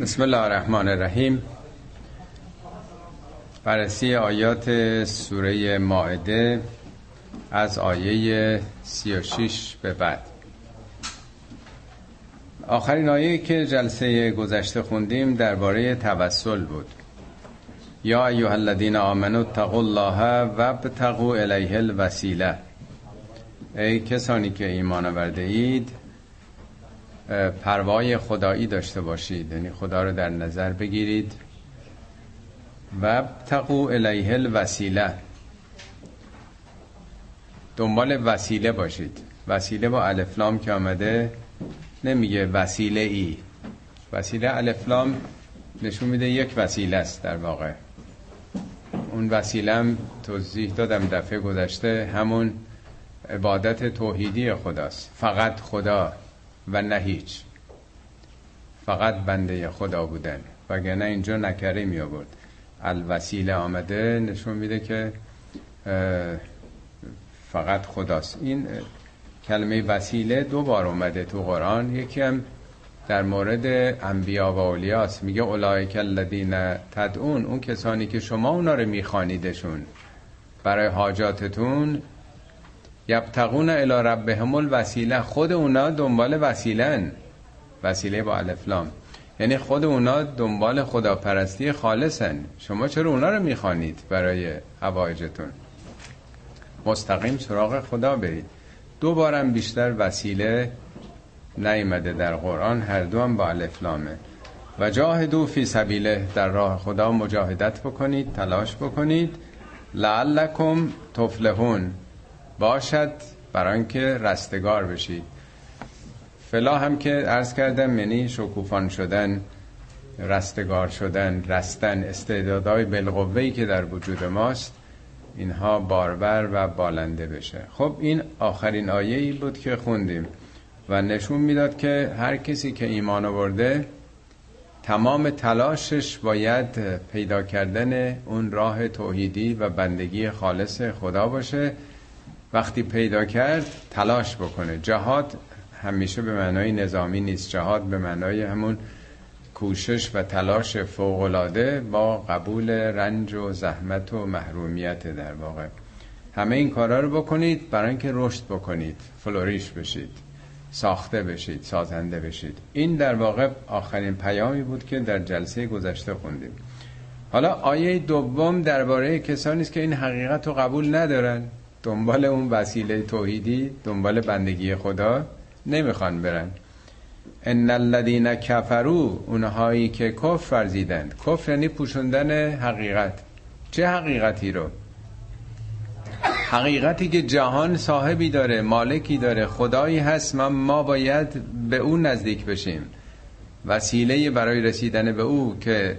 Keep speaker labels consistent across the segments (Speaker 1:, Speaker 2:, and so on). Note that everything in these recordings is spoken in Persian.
Speaker 1: بسم الله الرحمن الرحیم. بررسی آیات سوره ماعده از آیه 36 به بعد. آخرین آیه که جلسه گذشته خوندیم درباره توسل بود. یا ایها الذین آمنوا اتقوا الله وابتغوا الیه الوسیله. ای کسانی که ایمان آورده اید پروای خدایی داشته باشید. یعنی خدا رو در نظر بگیرید. و تقو الیه الوسیله. دنبال وسیله باشید. وسیله با الفلام که آمده نمیگه وسیله ای وسیله الفلام نشون میده یک وسیله است در واقع. اون وسیله هم توضیح دادم دفعه گذشته. همون عبادت توحیدی خداست. فقط خدا. و نه هیچ. فقط بنده خدا بودن. وگرنه اینجا نکره می آورد. الوسیله آمده نشون میده که فقط خداست. این کلمه وسیله دو بار اومده تو قرآن. یکی هم در مورد انبیا و اولیاست. میگه اولایک الذین تدعون. اون کسانی که شما اونا رو میخوانیدشون. برای حاجاتتون یبتقون الی ربهم الوسیله. خود اونا دنبال وسیلن. وسیله با الفلام یعنی خود اونا دنبال خداپرستی خالصن. شما چرا اونا رو می‌خوانید برای حوایجتون مستقیم سراغ خدا برید. دو بارم بیشتر وسیله نیمده در قرآن هر دو هم با الفلامه و جاهدو فی سبیله. در راه خدا مجاهدت بکنید تلاش بکنید. لعلکم تفلحون. باشد برای اینکه رستگار بشید فلا هم که عرض کردم یعنی شکوفان شدن رستگار شدن رستن استعدادهای بالقوهی که در وجود ماست اینها باربر و بالنده بشه. خب این آخرین آیه ای بود که خوندیم و نشون می‌داد که هر کسی که ایمان آورده تمام تلاشش باید پیدا کردن اون راه توحیدی و بندگی خالص خدا باشه. وقتی پیدا کرد تلاش بکنه. جهاد همیشه به معنای نظامی نیست. جهاد به معنای همون کوشش و تلاش فوقلاده با قبول رنج و زحمت و محرومیت در واقع. همه این کارا رو بکنید برای اینکه رشد بکنید فلوریش بشید ساخته بشید سازنده بشید. این در واقع آخرین پیامی بود که در جلسه گذشته خوندیم. حالا آیه دوم درباره کسانی است که این حقیقت رو قبول ندارن. دنبال اون وسیله توحیدی دنبال بندگی خدا نمی‌خوان برن. ان الذين كفروا اونهایی که کفر ورزیدند کفر یعنی پوشوندن حقیقت. چه حقیقتی رو؟ حقیقتی که جهان صاحبی داره مالکی داره خدایی هست ما, ما باید به اون نزدیک بشیم. وسیله برای رسیدن به او که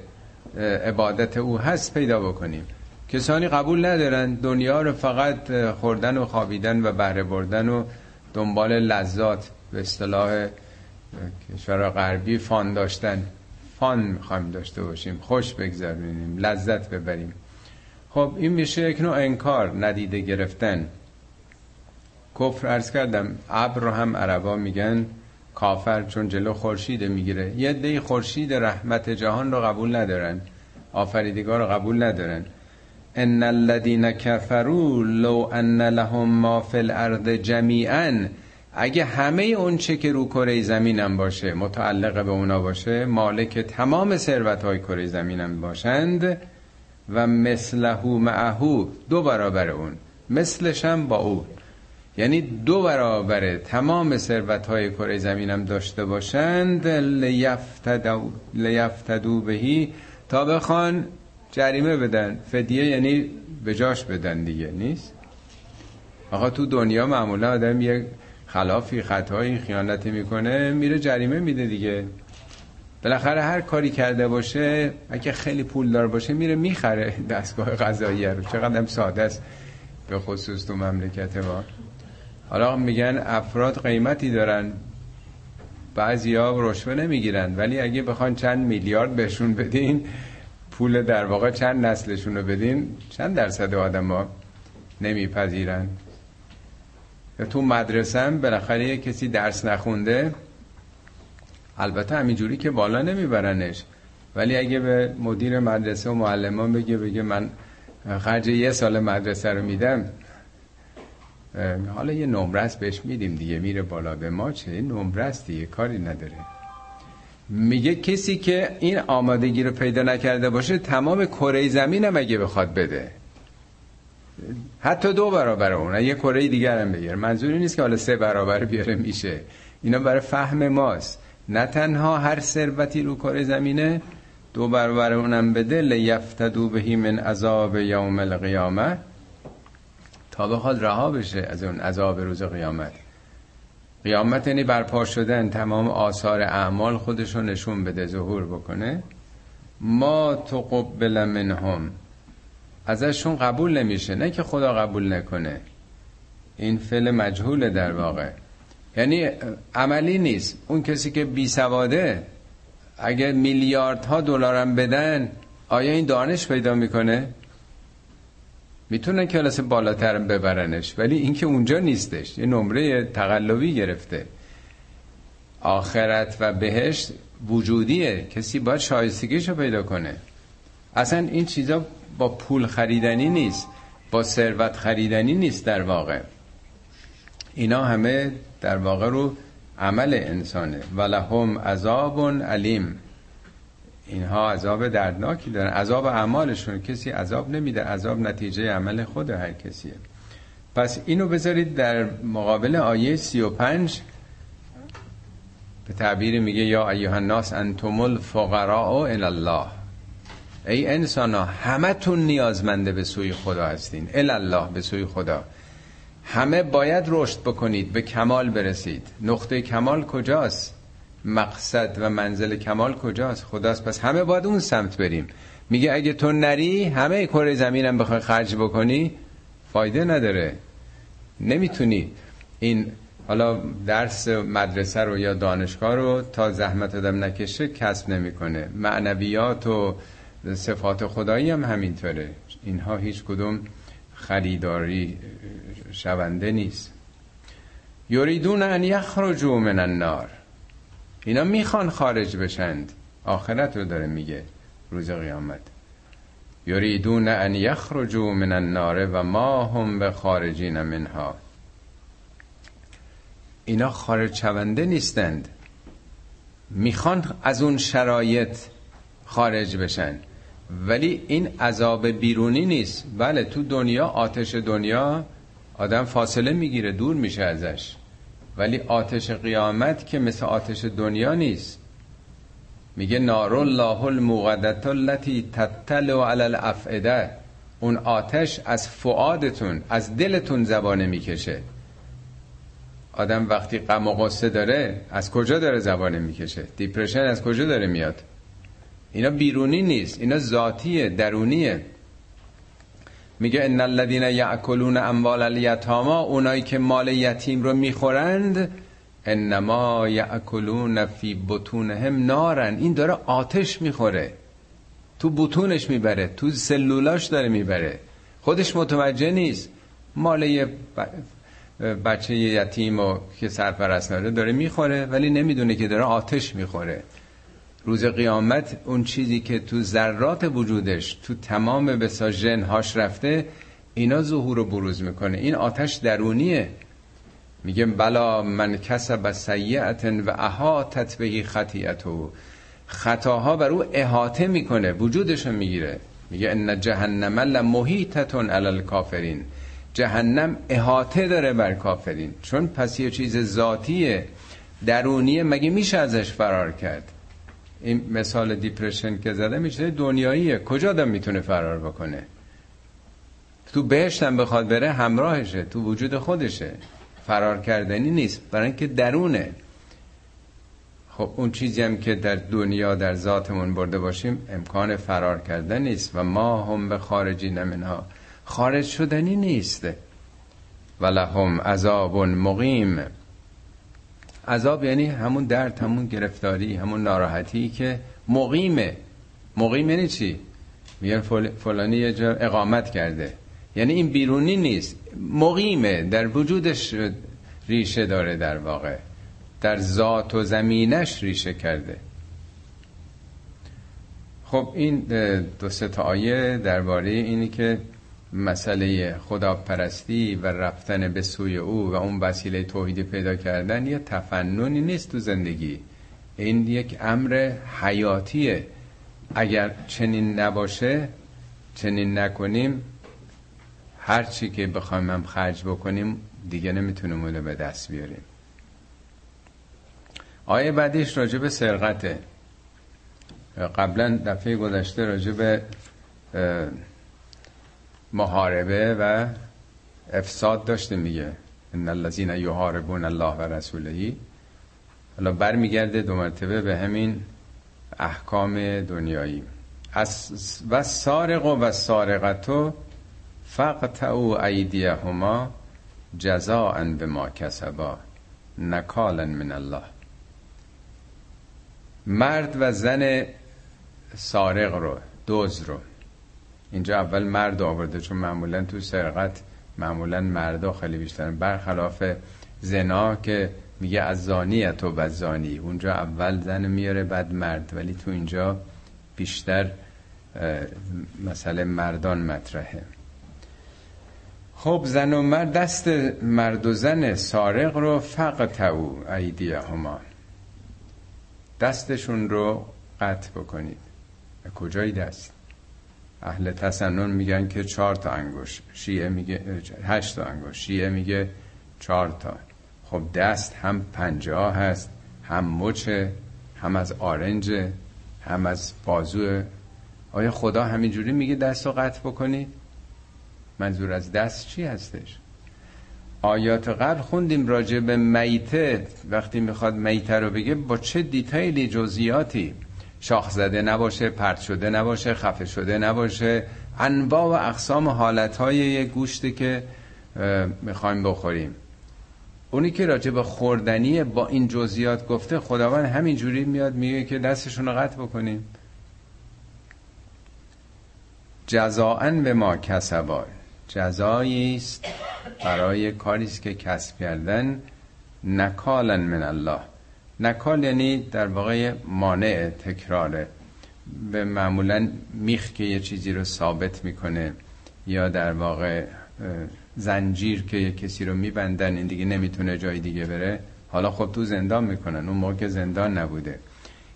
Speaker 1: عبادت او هست پیدا بکنیم. کسانی قبول ندارن دنیا رو فقط خوردن و خوابیدن و بهره بردن و دنبال لذات به اصطلاح کشور غربی فان داشتن. فان می‌خوایم داشته باشیم. خوش بگذاریم لذت ببریم. خب این میشه یک نوع انکار ندیده گرفتن. کفر ارز کردم ابر رو هم عربا میگن کافر چون جلو خورشید می‌گیره. یه دی خورشید رحمت جهان رو قبول ندارن. آفریدگار رو قبول ندارن. ان الذين كفروا لو ان لهم ما في الارض جميعا اگه همه اون چه که رو کره زمینم باشه متعلق به اونا باشه مالک تمام ثروت های کره زمینم باشند و مثله معهو دو برابر اون. مثلش هم با او. یعنی دو برابر تمام ثروت های کره زمینم داشته باشند. لیفتدو, لیفتدو بهی تا بخوان جریمه بدن. فدیه یعنی به جاش بدن دیگه نیست؟ آقا تو دنیا معمولا آدم یه خلافی خطایی خیانتی می‌کنه میره جریمه میده دیگه. بالاخره هر کاری کرده باشه اگه خیلی پول دار باشه میره می‌خره دستگاه قضایی رو. چقدر ساده است به خصوص تو مملکت ما. حالا میگن افراد قیمتی دارن. بعضی ها رشوه نمی‌گیرن ولی اگه بخوان چند میلیارد بهشون بدین پول در واقع چند نسلشون رو بدین چند درصد آدم ها نمیپذیرن تو مدرسه هم بالاخره یه کسی درس نخونده البته همینجوری که بالا نمیبرنش. ولی اگه به مدیر مدرسه و معلمان بگه بگه من خرج یه سال مدرسه رو میدم حالا یه نمرس بهش میدیم دیگه میره بالا. به ما چه؟ نمرس دیگه کاری نداره. میگه کسی که این آمادگی رو پیدا نکرده باشه تمام کره زمین هم اگه بخواد بده. حتی دو برابر اون. یه کره دیگر هم بگیره. منظوری نیست که حالا سه برابر بیاره میشه. اینا برای فهم ماست. نه تنها هر ثروتی رو کره زمینه دو برابر اونم بده. لیفتدو بهی من عذاب یوم القیامه. تا بخواد رها بشه از اون عذاب روز قیامت. قیامت یعنی برپا شدن تمام آثار اعمال خودشو نشون بده ظهور بکنه. ما تقبل منهم. ازشون قبول نمیشه. نه که خدا قبول نکنه. این فعل مجهول در واقع. یعنی عملی نیست. اون کسی که بی سواده اگر میلیاردها دلارم بدن آیا این دانش پیدا می‌کنه؟ می‌تونن کلاس بالاتر ببرنش ولی اینکه اونجا نیستش. یه نمره تقلبی گرفته. آخرت و بهشت وجودیه. کسی باید شایستگیشو پیدا کنه. اصلا این چیزا با پول خریدنی نیست. با ثروت خریدنی نیست در واقع. اینا همه در واقع رو عمل انسانه. ولهم عذاب علیم. اینها عذاب دردناکی دارن. عذاب اعمالشون کسی عذاب نمیده. عذاب نتیجه عمل خود هر کسیه. پس اینو بذارید در مقابل آیه 35 به تعبیر میگه یا ایها الناس انتم الفقراء الی الله ای انسان ها همه تون نیازمنده به سوی خدا هستین. الله به سوی خدا. همه باید رشد بکنید به کمال برسید. نقطه کمال کجاست؟ مقصد و منزل کمال کجاست؟ خداست پس همه باید اون سمت بریم. میگه اگه تو نری همه کره زمینم بخوای خرج بکنی فایده نداره. نمی‌تونی. این حالا درس مدرسه رو یا دانشگاه رو تا زحمت آدم نکشه کسب نمی‌کنه. معنویات و صفات خدایی هم همینطوره. اینها هیچ کدوم خریداری شونده نیست. یریدون ان یخرجوا من النار. اینا می‌خوان خارج بشند. آخرت رو داره میگه روز قیامت. یریدون ان یخرجوا من النار و ما هم به خارجین منها. اینا خارج شونده نیستند. می‌خوان از اون شرایط خارج بشن. ولی این عذاب بیرونی نیست. بله تو دنیا آتش دنیا آدم فاصله می‌گیره دور میشه ازش. ولی آتش قیامت که مثل آتش دنیا نیست. میگه نار الله الموقدت التي تطلع علی الافئده اون آتش از فعادتون از دلتون زبانه می‌کشه. آدم وقتی غم و غصه داره از کجا داره زبانه می‌کشه؟ دیپرشن از کجا داره میاد؟ اینا بیرونی نیست اینا ذاتیه درونیه. میگه ان الذين یاکلون اموال الیتاما اونایی که مال یتیم رو می‌خورند انما یاکلون فی بطونهم نارن. این داره آتش می‌خوره تو بطونش می‌بره تو سلولاش داره می‌بره. خودش متوجه نیست مال یه بچه یتیم و که سرپرست داره می‌خوره ولی نمی‌دونه که داره آتش می‌خوره. روز قیامت اون چیزی که تو ذرات وجودش تو تمام بسا جنهاش رفته اینا ظهور رو بروز می‌کنه. این آتش درونیه. میگه بلا من کسب سیعت و احاطت بهی خطیعتو خطاها بر او احاطه می‌کنه وجودش رو می‌گیره. میگه ان جهنم لمحیطتون علی الکافرین. جهنم احاطه داره بر کافرین. چون پس یه چیز ذاتیه. درونیه مگه میشه ازش فرار کرد؟ این مثال دیپرشن که زده میشه دنیاییه. کجا آدم می‌تونه فرار بکنه؟ تو بهشتم بخواد بره همراهشه تو وجود خودشه. فرار کردنی نیست برای اینکه درونه. خب اون چیزی هم که در دنیا در ذاتمون برده باشیم امکان فرار کردن نیست. و ما هم به خارجی نمینها خارج شدنی نیست. ولهم عذاب مقیم. عذاب یعنی همون درد همون گرفتاری همون ناراحتی که مقیمه. مقیم یعنی چی؟ میگن فلانی یه جا اقامت کرده. یعنی این بیرونی نیست. مقیمه. در وجودش ریشه داره در واقع. در ذات و زمینش ریشه کرده. خب این دو سه تا آیه درباره اینی که مسئله خداپرستی و رفتن به سوی او و اون وسیله توحیدی پیدا کردن یه تفننی نیست تو زندگی. این یک امر حیاتیه. اگر چنین نباشه چنین نکنیم هر چی که بخوایم هم خرج بکنیم دیگه نمی‌تونیم اونو به دست بیاریم. آیه بعدیش راجع به سرقته. قبلا دفعه گذشته راجع به محاربه و افساد داشته میگه ان الذين یحاربون الله و رسوله. حالا برمیگرده دو مرتبه به همین احکام دنیایی. از و سارق و سارقتو فقطعوا ایدیهما جزاء به ما کسبا نکالا من الله. مرد و زن سارق رو دوز رو. اینجا اول مرد آورده چون معمولا تو سرقت معمولا مردا خیلی بیشترن. برخلاف زنا که میگه از زانی تو و زانی. اونجا اول زن میاره بعد مرد. ولی تو اینجا بیشتر مسئله مردان مطرحه. خب زن و مرد دست مرد و زن سارق رو فقط او ایدیه هما دستشون رو قطع بکنید. کجای دست؟ اهل تسنن میگن که چهار تا انگوش شیعه میگه هشت تا انگوش شیعه میگه چهار تا خب دست هم پنجاه هست هم مچه هم از آرنج هم از بازو آیا خدا همینجوری میگه دست رو قطع بکنی؟ منظور از دست چی هستش؟ آیات قبل خوندیم راجع به میته وقتی می‌خواد میته رو بگه با چه دیتیلی جزئیاتی شاخ زده نباشه پرت شده نباشه خفه شده نباشه. انواع و اقسام حالتهای یه گوشتی که می‌خوایم بخوریم. اونی که راجع به خوردنی با این جزئیات گفته خداوند همینجوری میاد میگه که دستشون رو قطع بکنیم. جزاءن به ما کسبا. جزایی است برای کاری که کسب کردن نکالا من الله. نکال یعنی در واقع مانع تکراره به معمولا میخ که یه چیزی رو ثابت می‌کنه یا در واقع زنجیر که یه کسی رو میبندن این دیگه نمی‌تونه جای دیگه بره. حالا خب تو زندان می‌کنن اون موقع که زندان نبوده.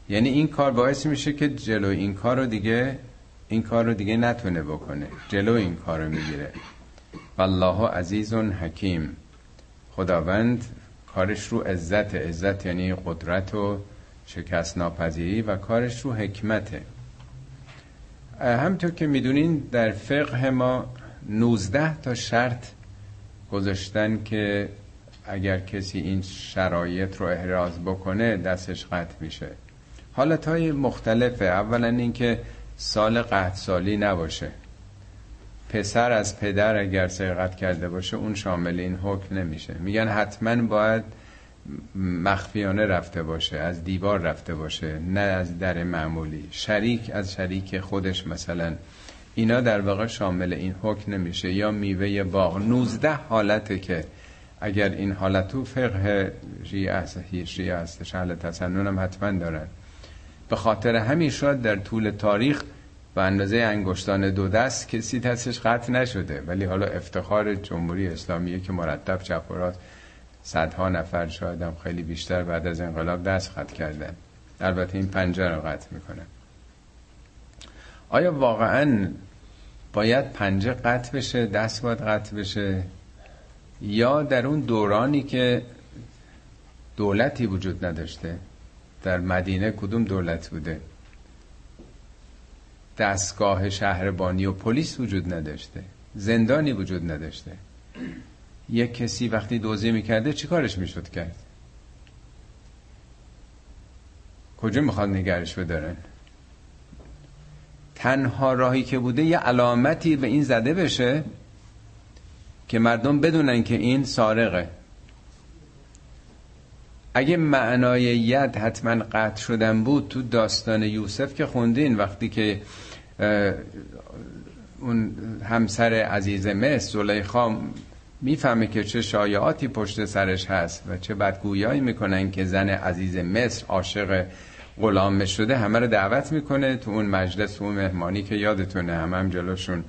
Speaker 1: یعنی این کار باعث میشه که جلو این کار رو دیگه این کار رو دیگه نتونه بکنه. جلو این کار رو می‌گیره. والله عزیز حکیم. خداوند کارش رو عزت عزت یعنی قدرت و شکست ناپذیری و کارش رو حکمته. همطور که می‌دونین در فقه ما 19 تا شرط گذاشتن که اگر کسی این شرایط رو احراز بکنه دستش قطع میشه. حالت های مختلفه. اولا اینکه سال قطع سالی نباشه. پسر از پدر اگر سرقت کرده باشه اون شامل این حکم نمیشه. میگن حتما باید مخفیانه رفته باشه از دیوار رفته باشه نه از در معمولی. شریک از شریک خودش مثلا. اینا در واقع شامل این حکم نمیشه. یا میوه باغ. 19 حالته که اگر این حالت تو فقه شیعه است شیعه است اهل تسنن هم حتما دارن. به خاطر همین شاید در طول تاریخ به اندازه انگشتان دو دست کسی دستش قطع نشده. ولی حالا افتخار جمهوری اسلامیه که مرتب چپ و صدها نفر شاید هم خیلی بیشتر بعد از انقلاب دست قطع کردن. البته این پنجه رو قطع می‌کنه. آیا واقعا باید پنجه قطع بشه دست باید قطع بشه؟ یا در اون دورانی که دولتی وجود نداشته در مدینه کدوم دولت بوده؟ دستگاه شهربانی و پلیس وجود نداشته. زندانی وجود نداشته. یک کسی وقتی دوزی می‌کرده چی کارش می‌شد کرد؟ کجا می‌خواد نگرش بدارن؟ تنها راهی که بوده یه علامتی به این زده بشه که مردم بدونن که این سارقه. اگه معنای ید حتما قطع شدن بود تو داستان یوسف که خوندین وقتی که اون همسر عزیز مصر زلیخا می‌فهمه که چه شایعاتی پشت سرش هست و چه بدگویایی می‌کنن که زن عزیز مصر عاشق غلام شده همه رو دعوت می‌کنه تو اون مجلس و اون مهمانی که یادتونه همه هم جلوشون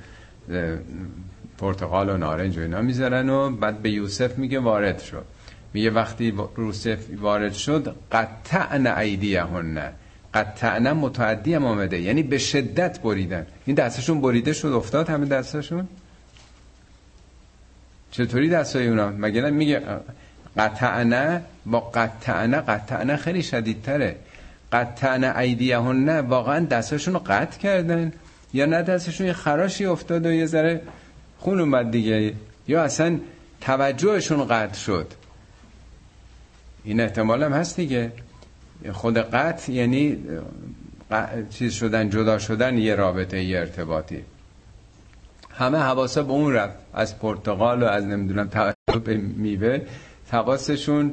Speaker 1: پرتقال و نارنج و اینا می‌ذارن و بعد به یوسف میگه وارد شد میگه وقتی یوسف وارد شد قطعن ایدیهن. قطعن متعدی هم آمده. یعنی به شدت بریدن. این دستشون بریده شد افتاد همه دستشون. چطوری دستای اونا؟ مگه میگه قطعنه با قطعنه قطعنه خیلی شدیدتره. قطعنه ایدیهن واقعا دستشون رو قطع کردن. یا نه دستشون یه خراشی افتاد و یه ذره خون اومد دیگه. یا اصلا توجهشون قطع شد. این احتمال هم هست دیگه. خود قطع یعنی چیز شدن جدا شدن یه رابطه یه ارتباطی. همه حواسا به اون رفت. از پرتغال و از نمی‌دونم توجه به میوه حواسشون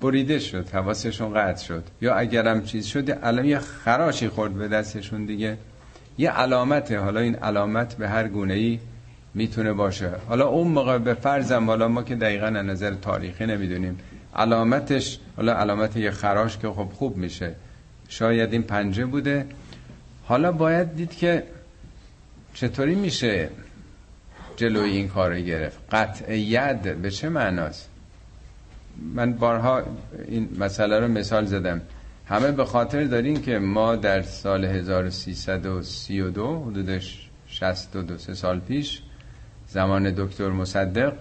Speaker 1: بریده شد حواسشون قطع شد. یا اگرم چیز شده الان یه خراشی خورد به دستشون دیگه. یه علامته. حالا این علامت به هر گونه ای می‌تونه باشه. حالا اون موقع به فرضم حالا ما که دقیقا نظر تاریخی نمی‌دونیم. علامتش حالا علامت یه خراش که خب خوب میشه. شاید این پنجه بوده. حالا باید دید که چطوری میشه جلوی این کار گرفت. قطع ید به چه معناست؟ من بارها این مسئله رو مثال زدم. همه به خاطر دارین که ما در سال 1332 حدود 62 سال پیش زمان دکتر مصدق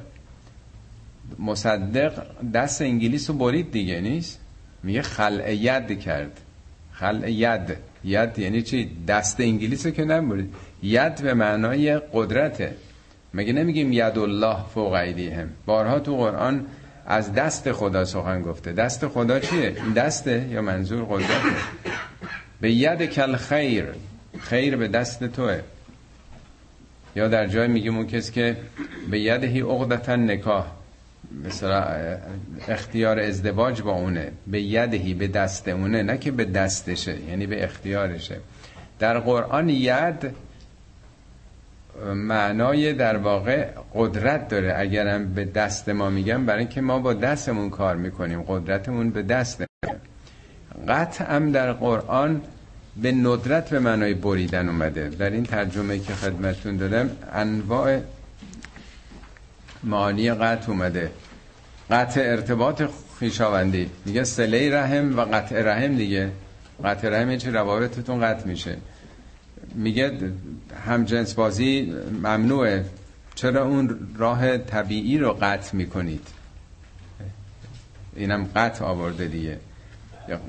Speaker 1: مصدق دست انگلیس رو برید دیگه نیست؟ میگه خلع ید کرد. خلع ید. ید یعنی چی؟ دست انگلیس رو که نبرید. ید به معنای قدرته. مگه نمیگیم ید الله فوق ایدیهم؟ بارها تو قرآن از دست خدا سخن گفته. دست خدا چیه؟ این دسته یا منظور قدرته به ید کل خیر. خیر به دست توه. یا در جای میگیم اون کسی که به یدهی عقدتن نکاح. مثلا اختیار ازدواج با اونه به یدهی به دست اونه نه که به دستشه یعنی به اختیارشه. در قرآن ید معنای در واقع قدرت داره. اگرم به دست ما میگم برای اینکه ما با دستمون کار می‌کنیم قدرتمون به دست قطع هم در قرآن به ندرت به معنای بریدن اومده. در این ترجمه که خدمتون دادم انواع معانی قطع اومده. قطع ارتباط خیشاوندی میگه سله رحم و قطع رحم دیگه. قطع رحم چه روابطتون قطع میشه. میگه هم جنس بازی ممنوعه. چرا اون راه طبیعی رو قطع می‌کنید؟ اینم قطع آورده دیگه.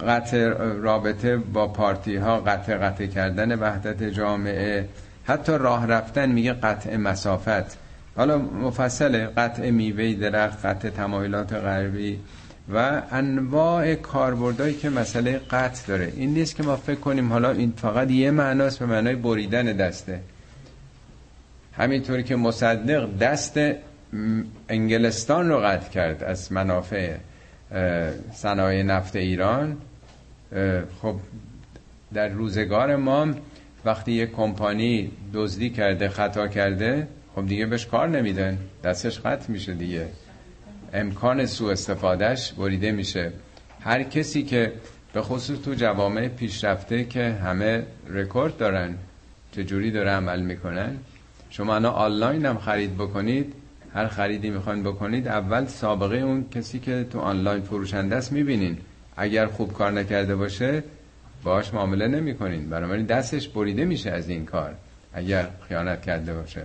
Speaker 1: قطع رابطه با پارتی ها قطع قطع کردن وحدت جامعه. حتی راه رفتن میگه قطع مسافت. حالا مفصل قطع میوه درخت قطع تمایلات غربی و انواع کاربردهایی که مسئله قطع داره. این نیست که ما فکر کنیم حالا این فقط یه معناست به معنای بریدن دسته. همینطوری که مصدق دست انگلستان رو قطع کرد از منافع صنایع نفت ایران. خب در روزگار ما وقتی یک کمپانی دزدی کرده خطا کرده خب دیگه بهش کار نمیدن. دستش قطع میشه دیگه. امکان سوء استفادهش بریده میشه. هر کسی که به خصوص تو جوامع پیشرفته که همه رکورد دارن چجوری داره عمل می‌کنن. شما انا آنلاین هم خرید بکنید. هر خریدی می‌خواین بکنید اول سابقه اون کسی که تو آنلاین فروشنده است می‌بینین. اگر خوب کار نکرده باشه باش معامله نمی‌کنین. برای دستش بریده میشه از این کار اگر خیانت کرده باشه.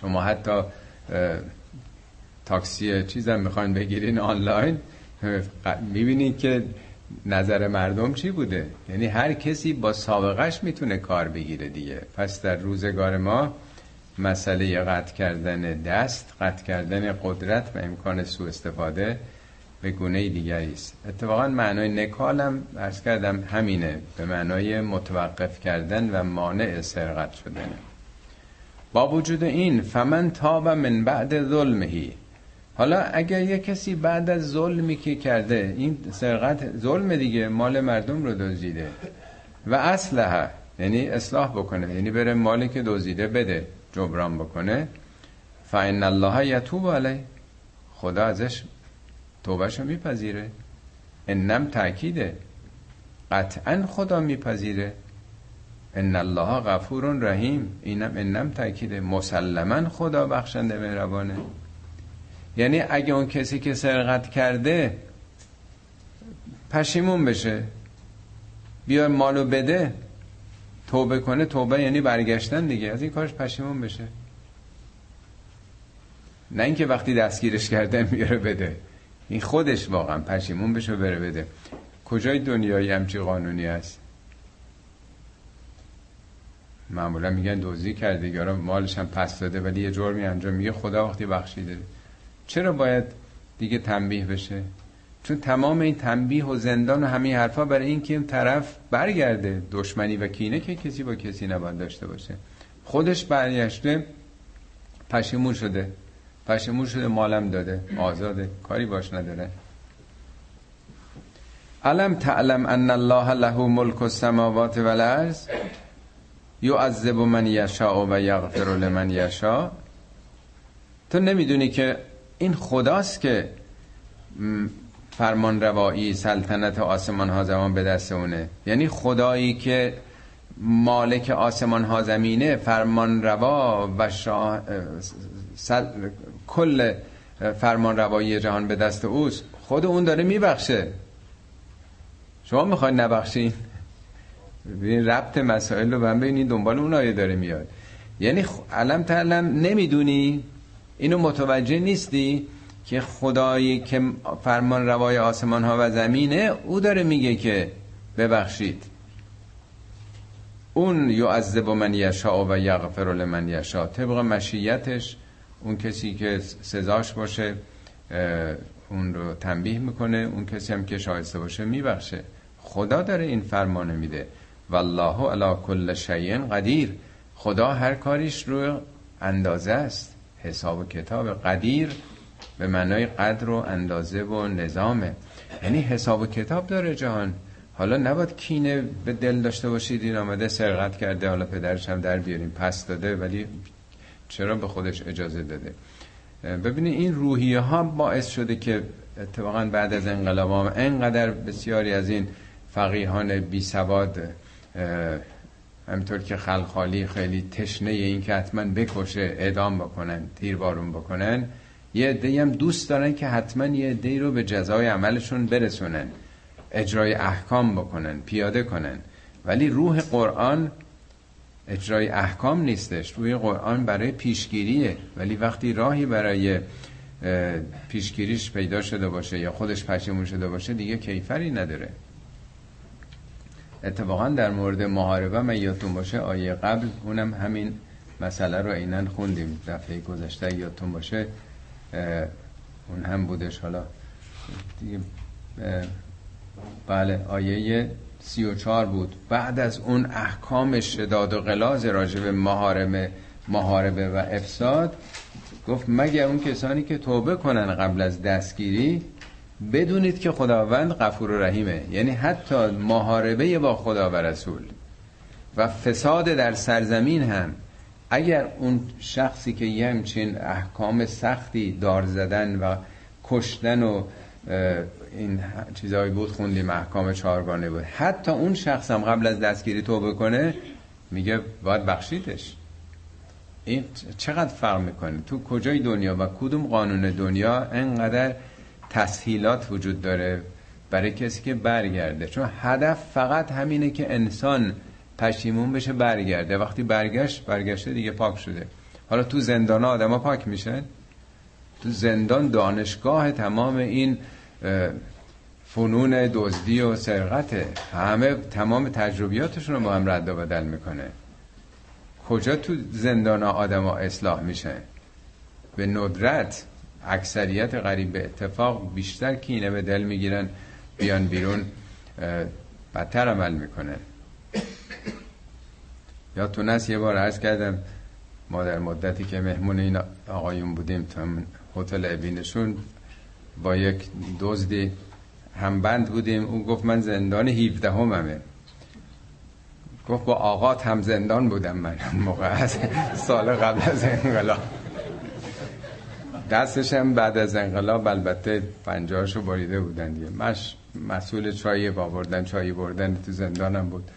Speaker 1: شما حتی تاکسی چیزم می‌خواین بگیرین آنلاین می‌بینید که نظر مردم چی بوده؟ یعنی هر کسی با سابقش می‌تونه کار بگیره دیگه. پس در روزگار ما مسئله قطع کردن دست قطع کردن قدرت و امکان سوء استفاده به گونه دیگری است. اتفاقا معنای نکال هم ارز کردم همینه به معنای متوقف کردن و مانع سرقت شدن. با وجود این فمن تاب من بعد ظلمهی حالا اگر یه کسی بعد از ظلمی که کرده این سرقت ظلم دیگه مال مردم رو دزدیده. و اصلها یعنی اصلاح بکنه یعنی بره مالی که دزدیده بده جبران بکنه. فان الله یتوب علیه. خدا ازش توبهشو میپذیره. انم تاکیده قطعا خدا میپذیره. ان الله غفور رحیم اینم انم تاکیده مسلما خدا بخشنده مهربانه یعنی اگه اون کسی که سرقت کرده پشیمون بشه بیا مالو بده توبه کنه توبه یعنی برگشتن دیگه از این کارش پشیمون بشه نه اینکه وقتی دستگیرش کردن بیاره بده این خودش واقعا پشیمون بشه بره بده کجای دنیایی همچی قانونی است معمولا میگن دوزی کرده یارو مالش هم پس داده ولی یه جرمی انجام میگه خدا وقتی بخشیده. چرا باید دیگه تنبیه بشه؟ چون تمام این تنبیه و زندان و همین حرفا برای این طرف برگرده. دشمنی و کینه که کسی با کسی نباید داشته باشه. خودش برگشته پشیمون شده. پشیمون شده مالم داده آزاده. کاری باش نداره. علم تعلم ان الله له ملک السماوات والارض؟ یعذب من یشاء و یغفر لمن یشاء. تو نمی‌دونی که این خداست که فرمان روایی سلطنت آسمان ها زمان به دست اونه. یعنی خدایی که مالک آسمان ها زمینه فرمان روا و شاه سل... کل فرمان روایی جهان به دست اوست. خود اون داره میبخشه. شما می‌خواید نبخشین؟ ببین ربط مسائل رو من ببینید دنبال اون آیه داره میاد. یعنی علم تعلم نمی‌دونی. اینو متوجه نیستی که خدایی که فرمان روای آسمان ها و زمینه او داره میگه که ببخشید. اون یعذب من یشا و یغفر لمن یشا طبق مشیتش اون کسی که سزاش باشه اون رو تنبیه می‌کنه. اون کسی هم که شایسته باشه میبخشه. خدا داره این فرمانه میده. والله علی کل شیء قدیر. خدا هر کاریش رو اندازه است. حساب و کتاب قدیر به معنای قدر و اندازه و نظامه. یعنی حساب و کتاب داره جهان. حالا نباید کینه به دل داشته باشید این آمده سرقت کرده حالا پدرش هم در بیاریم پس داده ولی چرا به خودش اجازه داده؟ ببینید این روحیه ها باعث شده که اتفاقا بعد از انقلاب هم انقدر بسیاری از این فقیهان بی سواد همینطور که خلخالی خیلی تشنه این که حتما بکشه اعدام بکنن تیربارون بکنن یه عده هم دوست دارن که حتما یه عده رو به جزای عملشون برسونن اجرای احکام بکنن پیاده کنن. ولی روح قرآن اجرای احکام نیستش. روی قرآن برای پیشگیریه. ولی وقتی راهی برای پیشگیریش پیدا شده باشه یا خودش پشیمون شده باشه دیگه کیفری نداره. اتفاقا در مورد محاربه من یادتون باشه آیه قبل اونم همین مسئله رو اینن خوندیم. دفعه گذشته یادتون باشه اون هم بودش. حالا دیگه بله آیه سی و چار بود. بعد از اون احکام شداد و غلاز راجب محارم محاربه و افساد گفت مگه اون کسانی که توبه کنن قبل از دستگیری بدونید که خداوند غفور و رحیمه. یعنی حتی محاربه با خدا و رسول. و فساد در سرزمین هم. اگر اون شخصی که یه همچین احکام سختی دار زدن و کشتن و این چیزهایی بود خوندیم احکام چهارگانه بود. حتی اون شخص هم قبل از دستگیری توبه کنه میگه باید بخشیدش. این چقدر فرق می‌کنه؟ تو کجای دنیا و کدوم قانون دنیا انقدر تسهیلات وجود داره برای کسی که برگرده. چون هدف فقط همینه که انسان پشیمون بشه برگرده. وقتی برگشت برگشته دیگه پاک شده. حالا تو زندان ها پاک میشن؟ تو زندان دانشگاه تمام این فنون دزدی و سرقته. همه تمام تجربیاتشون رو با هم رد و بدل می‌کنه. کجا تو زندان ها اصلاح میشه به ندرت. اکثریت قریب به اتفاق بیشتر کینه به دل می‌گیرن بیان بیرون بدتر عمل می‌کنن. یا تونست یه بار عرض کردم ما در مدتی که مهمون این آقایون بودیم تا هتل ابینشون با یک دزدی همبند بودیم. اون گفت من زندان 17 هممه گفت با آقات هم زندان بودم من. موقع از سال قبل از انقلاب. دستش هم بعد از انقلاب البته پنجهاشو بریده بودن دیگه. مش مسئول چای باوردن چای بردن تو زندانم بود.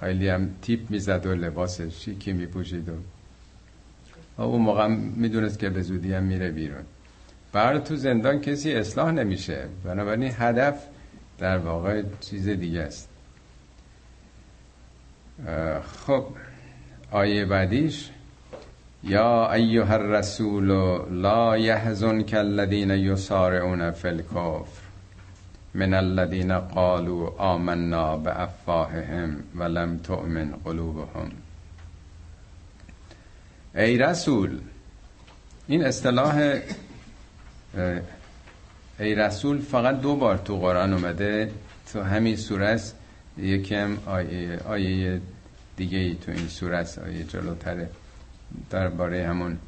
Speaker 1: خیلی هم تیپ می‌زد و لباس شیکی میپوشید و اون موقع می‌دونست که به زودی هم میره بیرون. بر تو زندان کسی اصلاح نمیشه. بنابراین هدف در واقع چیز دیگه است. خب آیه بعدیش یا ایها الرسول لا يحزنك الذين يسارعون في الكفر من الذين قالوا آمنا بافواههم ولم تؤمن قلوبهم. ای رسول این اصطلاح ای رسول فقط دو بار تو قرآن اومده تو همین سوره است یکم آیه, آیه دیگه ای تو این سوره است آیه جلوتره. درباره همون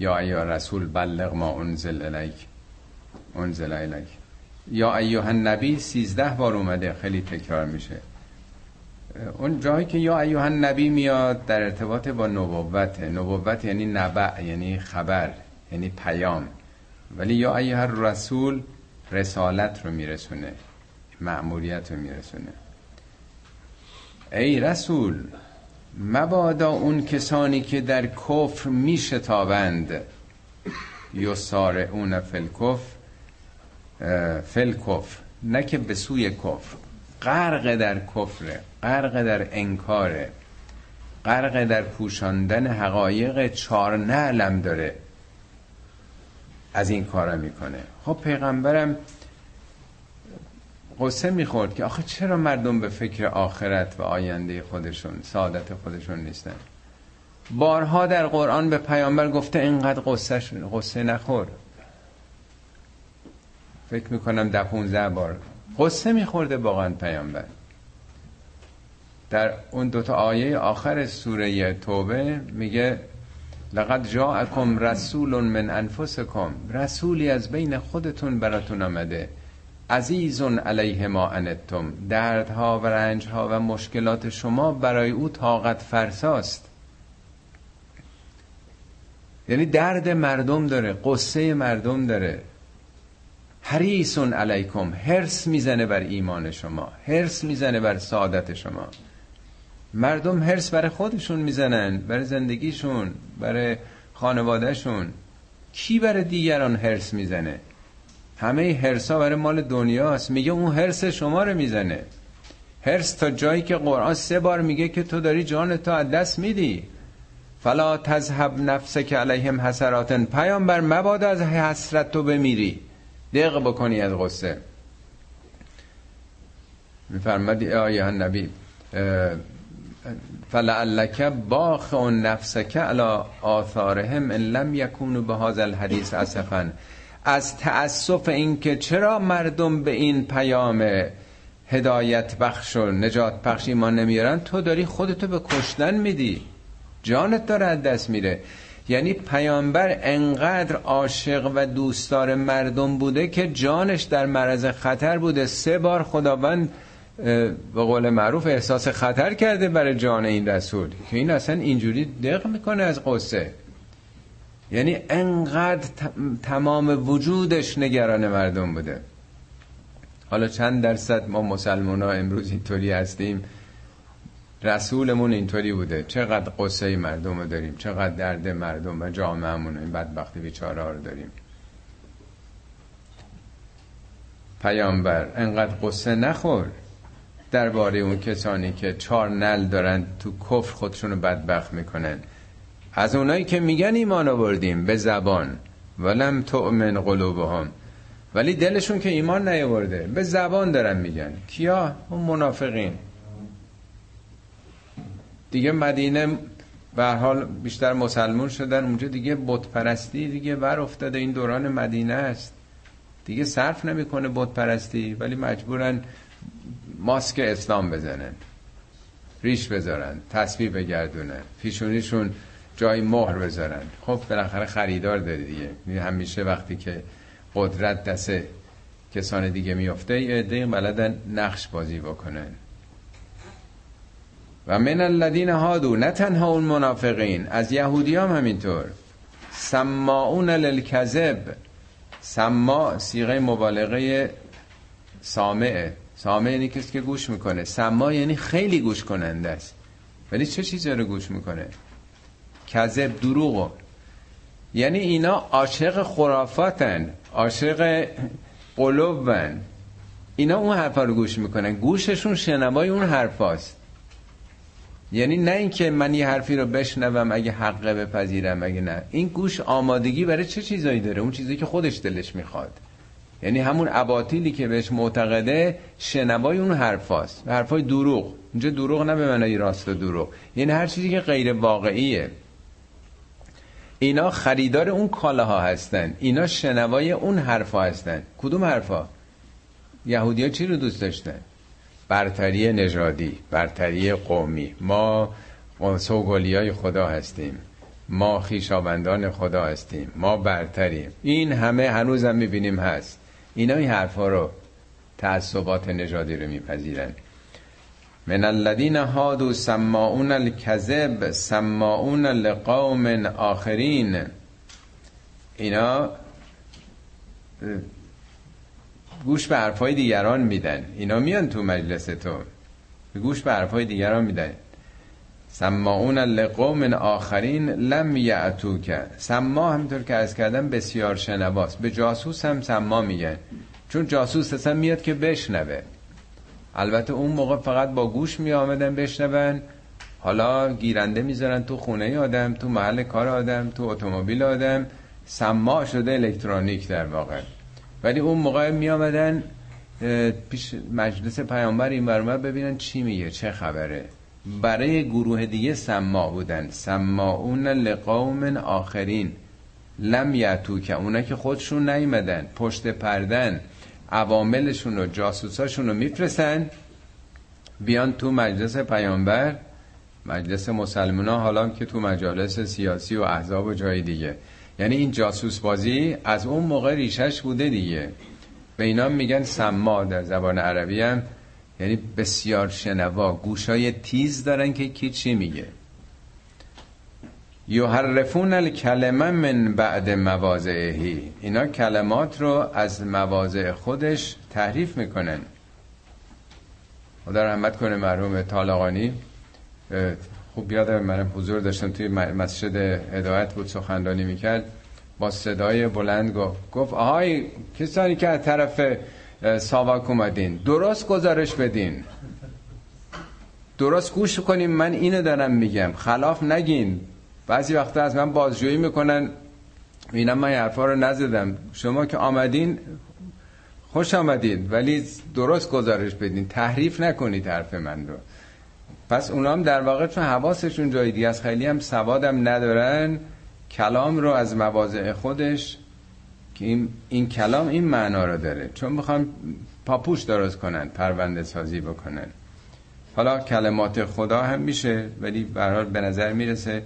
Speaker 1: یا ایا رسول بلغ ما انزل الیک انزل الیک. یا ایها النبی سیزده بار اومده خیلی تکرار میشه. اون جایی که یا ایها النبی میاد در ارتباط با نبوت. نبوت یعنی نبع یعنی خبر یعنی پیام. ولی یا ایها رسول رسالت رو میرسونه مأموریت رو میرسونه. ای رسول مبادا اون کسانی که در کفر میشتابند. یسار اون فل کفر فل کفر نه که به سوی کفر. غرق در کفر غرق در انکاره غرق در پوشاندن حقایق چار نعلم داره. از این کارا می‌کنه. خب پیغمبرم قصه می‌خورد که آخه چرا مردم به فکر آخرت و آینده خودشون سعادت خودشون نیستن؟ بارها در قرآن به پیامبر گفته اینقدر قصه, قصه نخور. فکر می‌کنم ده پونزه بار قصه میخورده واقعا پیامبر. در اون دوتا آیه آخر سوره توبه میگه لقد جاءکم رسول من انفسکم. رسولی از بین خودتون براتون آمده. عزیز علیه ما انتم. دردها و رنجها و مشکلات شما برای او طاقت فرساست. یعنی درد مردم داره قصه مردم داره. حریسون علیکم هرس می‌زنه بر ایمان شما هرس می‌زنه بر سعادت شما. مردم هرس برای خودشون می‌زنن برای زندگیشون برای خانوادهشون. کی برای دیگران هرس می‌زنه؟ همه هرسا برای مال دنیاست میگه اون هرس شما رو می‌زنه. هرس تا جایی که قرآن سه بار میگه که تو داری جان تو از دست میدی. فلا تذهب نفس که علیهم حسراتن. پیامبر مبادا از حسرت تو بمیری. دق بکنی از غصه. میفرماد آیه نبی فلعلک باخ نفسک علی آثارهم ان لم یکونوا به هذا الحدیث اسفا از تأسف اینکه چرا مردم به این پیام هدایت بخش و نجات بخش ایمان نمیارن؟ تو داری خودتو به کشتن میدی. جانت داره از دست میره. یعنی پیامبر انقدر عاشق و دوستدار مردم بوده که جانش در معرض خطر بوده. سه بار خداوند به قول معروف احساس خطر کرده برای جان این رسول که این اصلا اینجوری دق می‌کنه از قصه. یعنی انقدر تمام وجودش نگران مردم بوده. حالا چند درصد ما مسلمان ها امروز اینطوری هستیم؟ رسولمون اینطوری بوده. چقدر قصه مردم رو داریم چقدر درد مردم و جامعهمون این بدبختی بیچاره رو داریم. پیامبر انقدر قصه نخور. درباره اون کسانی که چهار نل دارن تو کفر خودشونو رو بدبخت می‌کنن. از اونایی که میگن ایمان آوردیم به زبان ولم تؤمن قلوبهم. ولی دلشون که ایمان نیاورده به زبان دارن میگن. کیا؟ اون منافقین. دیگه مدینه به حال بیشتر مسلمون شدن اونجا دیگه بت پرستی دیگه ور افتاده این دوران مدینه است. دیگه صرف نمی‌کنه بت پرستی ولی مجبورن ماسک اسلام بزنن ریش بذارن تسبیح بگردونن. پیشونیشون جای مهر بذارن. خب بالاخره خریدار داره دیگه. یعنی همیشه وقتی که قدرت دست کسان دیگه میفته یه عده بلدن نقش بازی بکنن. و من الذین هادو نه تنها اون منافقین از یهودی هم همینطور. سماعون للکذب سما سیغه مبالغه سامعه سامع یعنی کسی که گوش می‌کنه. سما یعنی خیلی گوش کننده است. ولی چه چیزی رو گوش می‌کنه؟ کذب دروغو یعنی اینا عاشق خرافاتن عاشق قلوبن. اینا اون حرفا رو گوش می‌کنن. گوششون شنوای اون حرفاست. یعنی نه اینکه من یه حرفی رو بشنوم اگه حقه بپذیرم اگه نه. این گوش آمادگی برای چه چیزایی داره؟ اون چیزی که خودش دلش می‌خواد. یعنی همون اباطیلی که بهش معتقده شنوای اون حرفاست. حرفای دروغ. اینجا دروغ نه به معنای راست و دروغ. یعنی هر چیزی که غیر واقعیه. اینا خریدار اون کالاها هستن. اینا شنوای اون حرفا هستن. کدوم حرفا؟ یهودی چی رو دوست داشتن؟ برتری نژادی برتری قومی. ما سوگلی های خدا هستیم. ما خیشابندان خدا هستیم. ما برتریم. این همه هنوز هم می‌بینیم هست. اینا این حرفا رو تعصبات نژادی رو میپذیرن. من الذین هادو سماعون الكذب سماعون لقوم آخرین. اینا گوش به حرفای دیگران میدن. اینا میان تو مجلس تو. گوش به حرفای دیگران میدن. سماعون لقوم آخرین لم یعتوک سما همطور که از کردم بسیار شنواست. به جاسوس هم سما میگن. چون جاسوس اصلا میاد که بشنوه. البته اون موقع فقط با گوش می آمدن بشنون. حالا گیرنده می‌ذارن تو خونه آدم تو محل کار آدم تو اتومبیل آدم. سما شده الکترونیک در واقع. ولی اون موقع می آمدن پیش مجلس پیامبر این برمه ببینن چی میگه چه خبره. برای گروه دیگه سما بودن. سماعون لقوم آخرین. لم یتو که اونا که خودشون نیمدن پشت پردن. عواملشون و جاسوساشون رو میفرستن. بیان تو مجلس پیامبر مجلس مسلمان ها حالا که تو مجالس سیاسی و احزاب و جای دیگه. یعنی این جاسوس بازی از اون موقع ریشش بوده دیگه. به اینا میگن سما در زبان عربی هم یعنی بسیار شنوا گوشای تیز دارن که کی چی میگه. یحرفون الکلمه من بعد مواضعهی. اینا کلمات رو از مواضع خودش تحریف می‌کنن. خدا رحمت کنه مرحوم طالقانی. خوب یادم منم حضور داشتم توی مسجد هدایت بود سخنرانی می‌کرد. با صدای بلند گفت گفت آهای کسانی که از طرف ساواک اومدین درست گزارش بدین. درست گوش کنیم من اینو دارم میگم. خلاف نگین. بعضی وقتا از من بازجویی می‌کنن. اینم من حرفا رو نزدم. شما که آمدین خوش آمدین ولی درست گزارش بدین. تحریف نکنید حرف من رو. پس اونا هم در واقع چون حواسشون جای دیگه از خیلی هم سوادم ندارن. کلام رو از مواضع خودش که این, این کلام این معنا رو داره. چون می‌خوام پاپوش درست کنن پرونده سازی بکنن. حالا کلمات خدا هم میشه ولی برحال به نظر می‌رسه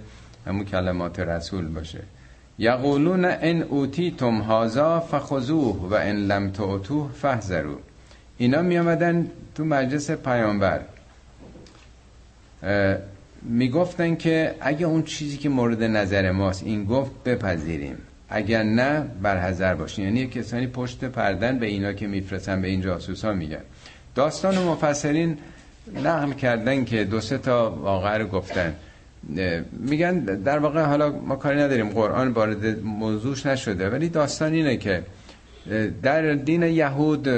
Speaker 1: همون کلمات رسول باشه. یقولون ان اوتیتم هازا فخذوه و ان لم تعتوه فحذروا اینا می آمدن تو مجلس پیامبر. می‌گفتن که اگه اون چیزی که مورد نظر ماست این گفت بپذیریم. اگر نه بر حذر باشین. یعنی کسانی پشت پردن به اینا که میفرستن به این جاسوس ها میگن. داستان و مفسرین نقل کردن که دو سه تا واقعه رو گفتن. میگن در واقع حالا ما کاری نداریم قرآن وارد موضوعش نشده ولی داستان اینه که در دین یهود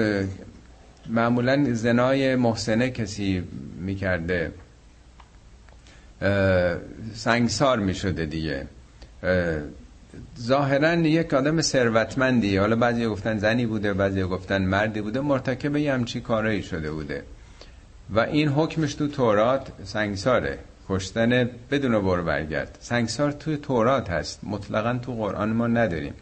Speaker 1: معمولا زنای محسنه کسی می‌کرده سنگسار می‌شده دیگه. ظاهرا یک آدم ثروتمندی حالا بعضی گفتن زنی بوده بعضی گفتن مردی بوده مرتکب یه همچی کارایی شده بوده. و این حکمش تو تورات سنگساره. کشتن بدون بر برگرد. سنگسار توی تورات هست. مطلقا تو قرآن ما نداریم.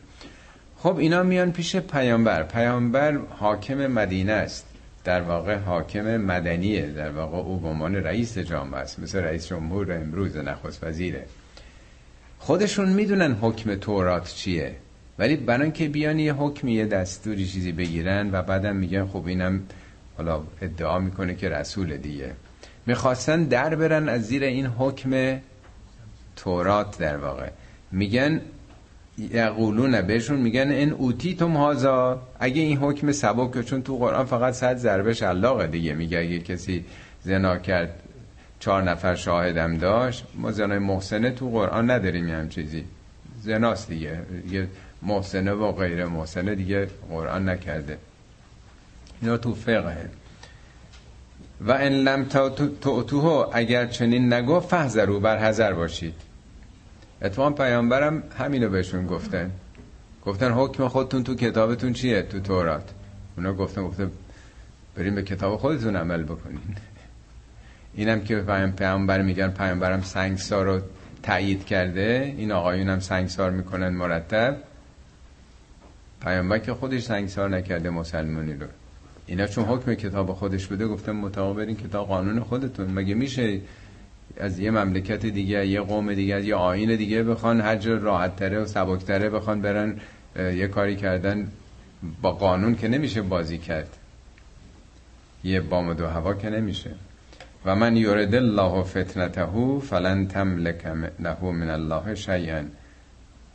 Speaker 1: خب اینا میان پیش پیامبر. پیامبر حاکم مدینه است. در واقع حاکم مدنیه. در واقع او به عنوان رئیس جامعه است. مثل رئیس جمهور امروز نخست وزیره خودشون می‌دونن حکم تورات چیه. ولی برای که بیان یه حکمی یه دستوری چیزی بگیرن و بعدم میگن خب اینم حالا ادعا می‌کنه که رسول دیگه. می‌خواستن در برن از زیر این حکم تورات در واقع. میگن یقولون بهشون میگن این اوتی تم هازا اگه این حکم سبک چون تو قرآن فقط صد ضربه شلاقه دیگه. میگه اگه کسی زنا کرد چهار نفر شاهدم داشت ما زنای محسنه تو قرآن نداریم هم چیزی. زناست دیگه. دیگه محسنه و غیر محسنه دیگه قرآن نکرده. اینا تو فقهه و ان لم تو اگر چنین نگو فحذرو بر حذر باشید. اتفاقا پیامبرم همینو بهشون گفتن. گفتن حکم خودتون تو کتابتون چیه؟ تو تورات. اونا گفتن گفته بریم به کتاب خودتون عمل بکنین اینم که پیامبر میگن پیامبرم سنگسار رو تایید کرده. این آقایون هم سنگسار می‌کنن مرتب. پیامبر که خودش سنگسار نکرده مسلمانی رو. اینا چون حکم کتاب خودش بوده گفتم مطابق برین کتاب قانون خودتون. مگه میشه از یه مملکت دیگه یه قوم دیگه از یه آین دیگه بخوان حج راحت تره و سبکتره بخوان برن یه کاری کردن؟ با قانون که نمیشه بازی کرد. یه بام دو هوا که نمیشه. و من یورد الله فتنته فلن تملک له من الله شیئا.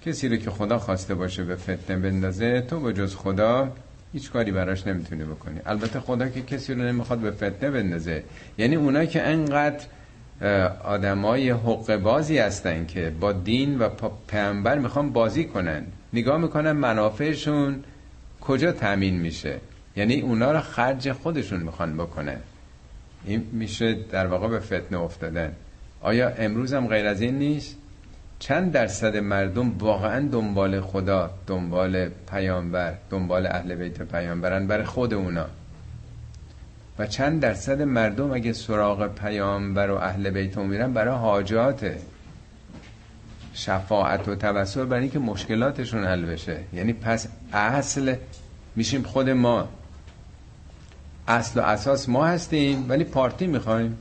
Speaker 1: کسی رو که خدا خواسته باشه به فتنه بندازه تو به خدا هیچ کاری براش نمی‌تونی بکنی. البته خدا که کسی رو نمی‌خواد به فتنه بندازه. یعنی اونا که انقدر آدمای حق بازی هستن که با دین و پیامبر می‌خوان بازی کنن. نگاه می‌کنن منافعشون کجا تامین میشه؟ یعنی اونا رو خرج خودشون می‌خوان بکنن. این میشه در واقع به فتنه افتادن. آیا امروز هم غیر از این نیست؟ چند درصد مردم واقعا دنبال خدا دنبال پیامبر دنبال اهل بیت پیامبرن برای خود اونا. و چند درصد مردم اگه سراغ پیامبر و اهل بیت میرن برای حاجات. شفاعت و توسل برای اینکه مشکلاتشون حل بشه. یعنی پس اصل میشیم خود ما. اصل و اساس ما هستیم ولی پارتی می‌خوایم.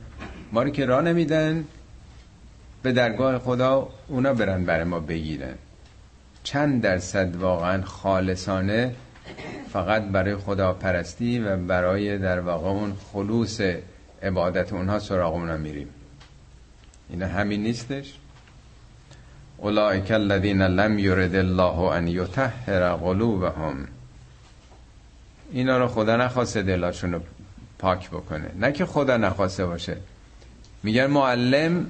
Speaker 1: ما رو که راه نمیدن. به درگاه خدا اونا برن برای ما بگیرن. چند درصد واقعا خالصانه فقط برای خدا پرستی و برای در واقع اون خلوص عبادت اونها سراغ اونا میریم. اینا همین نیستش؟ اولئک الذین لم یرد الله ان یطهر قلوبهم. اینا رو خدا نخواسته دلاشون رو پاک بکنه. نه که خدا نخواسته باشه. میگن معلم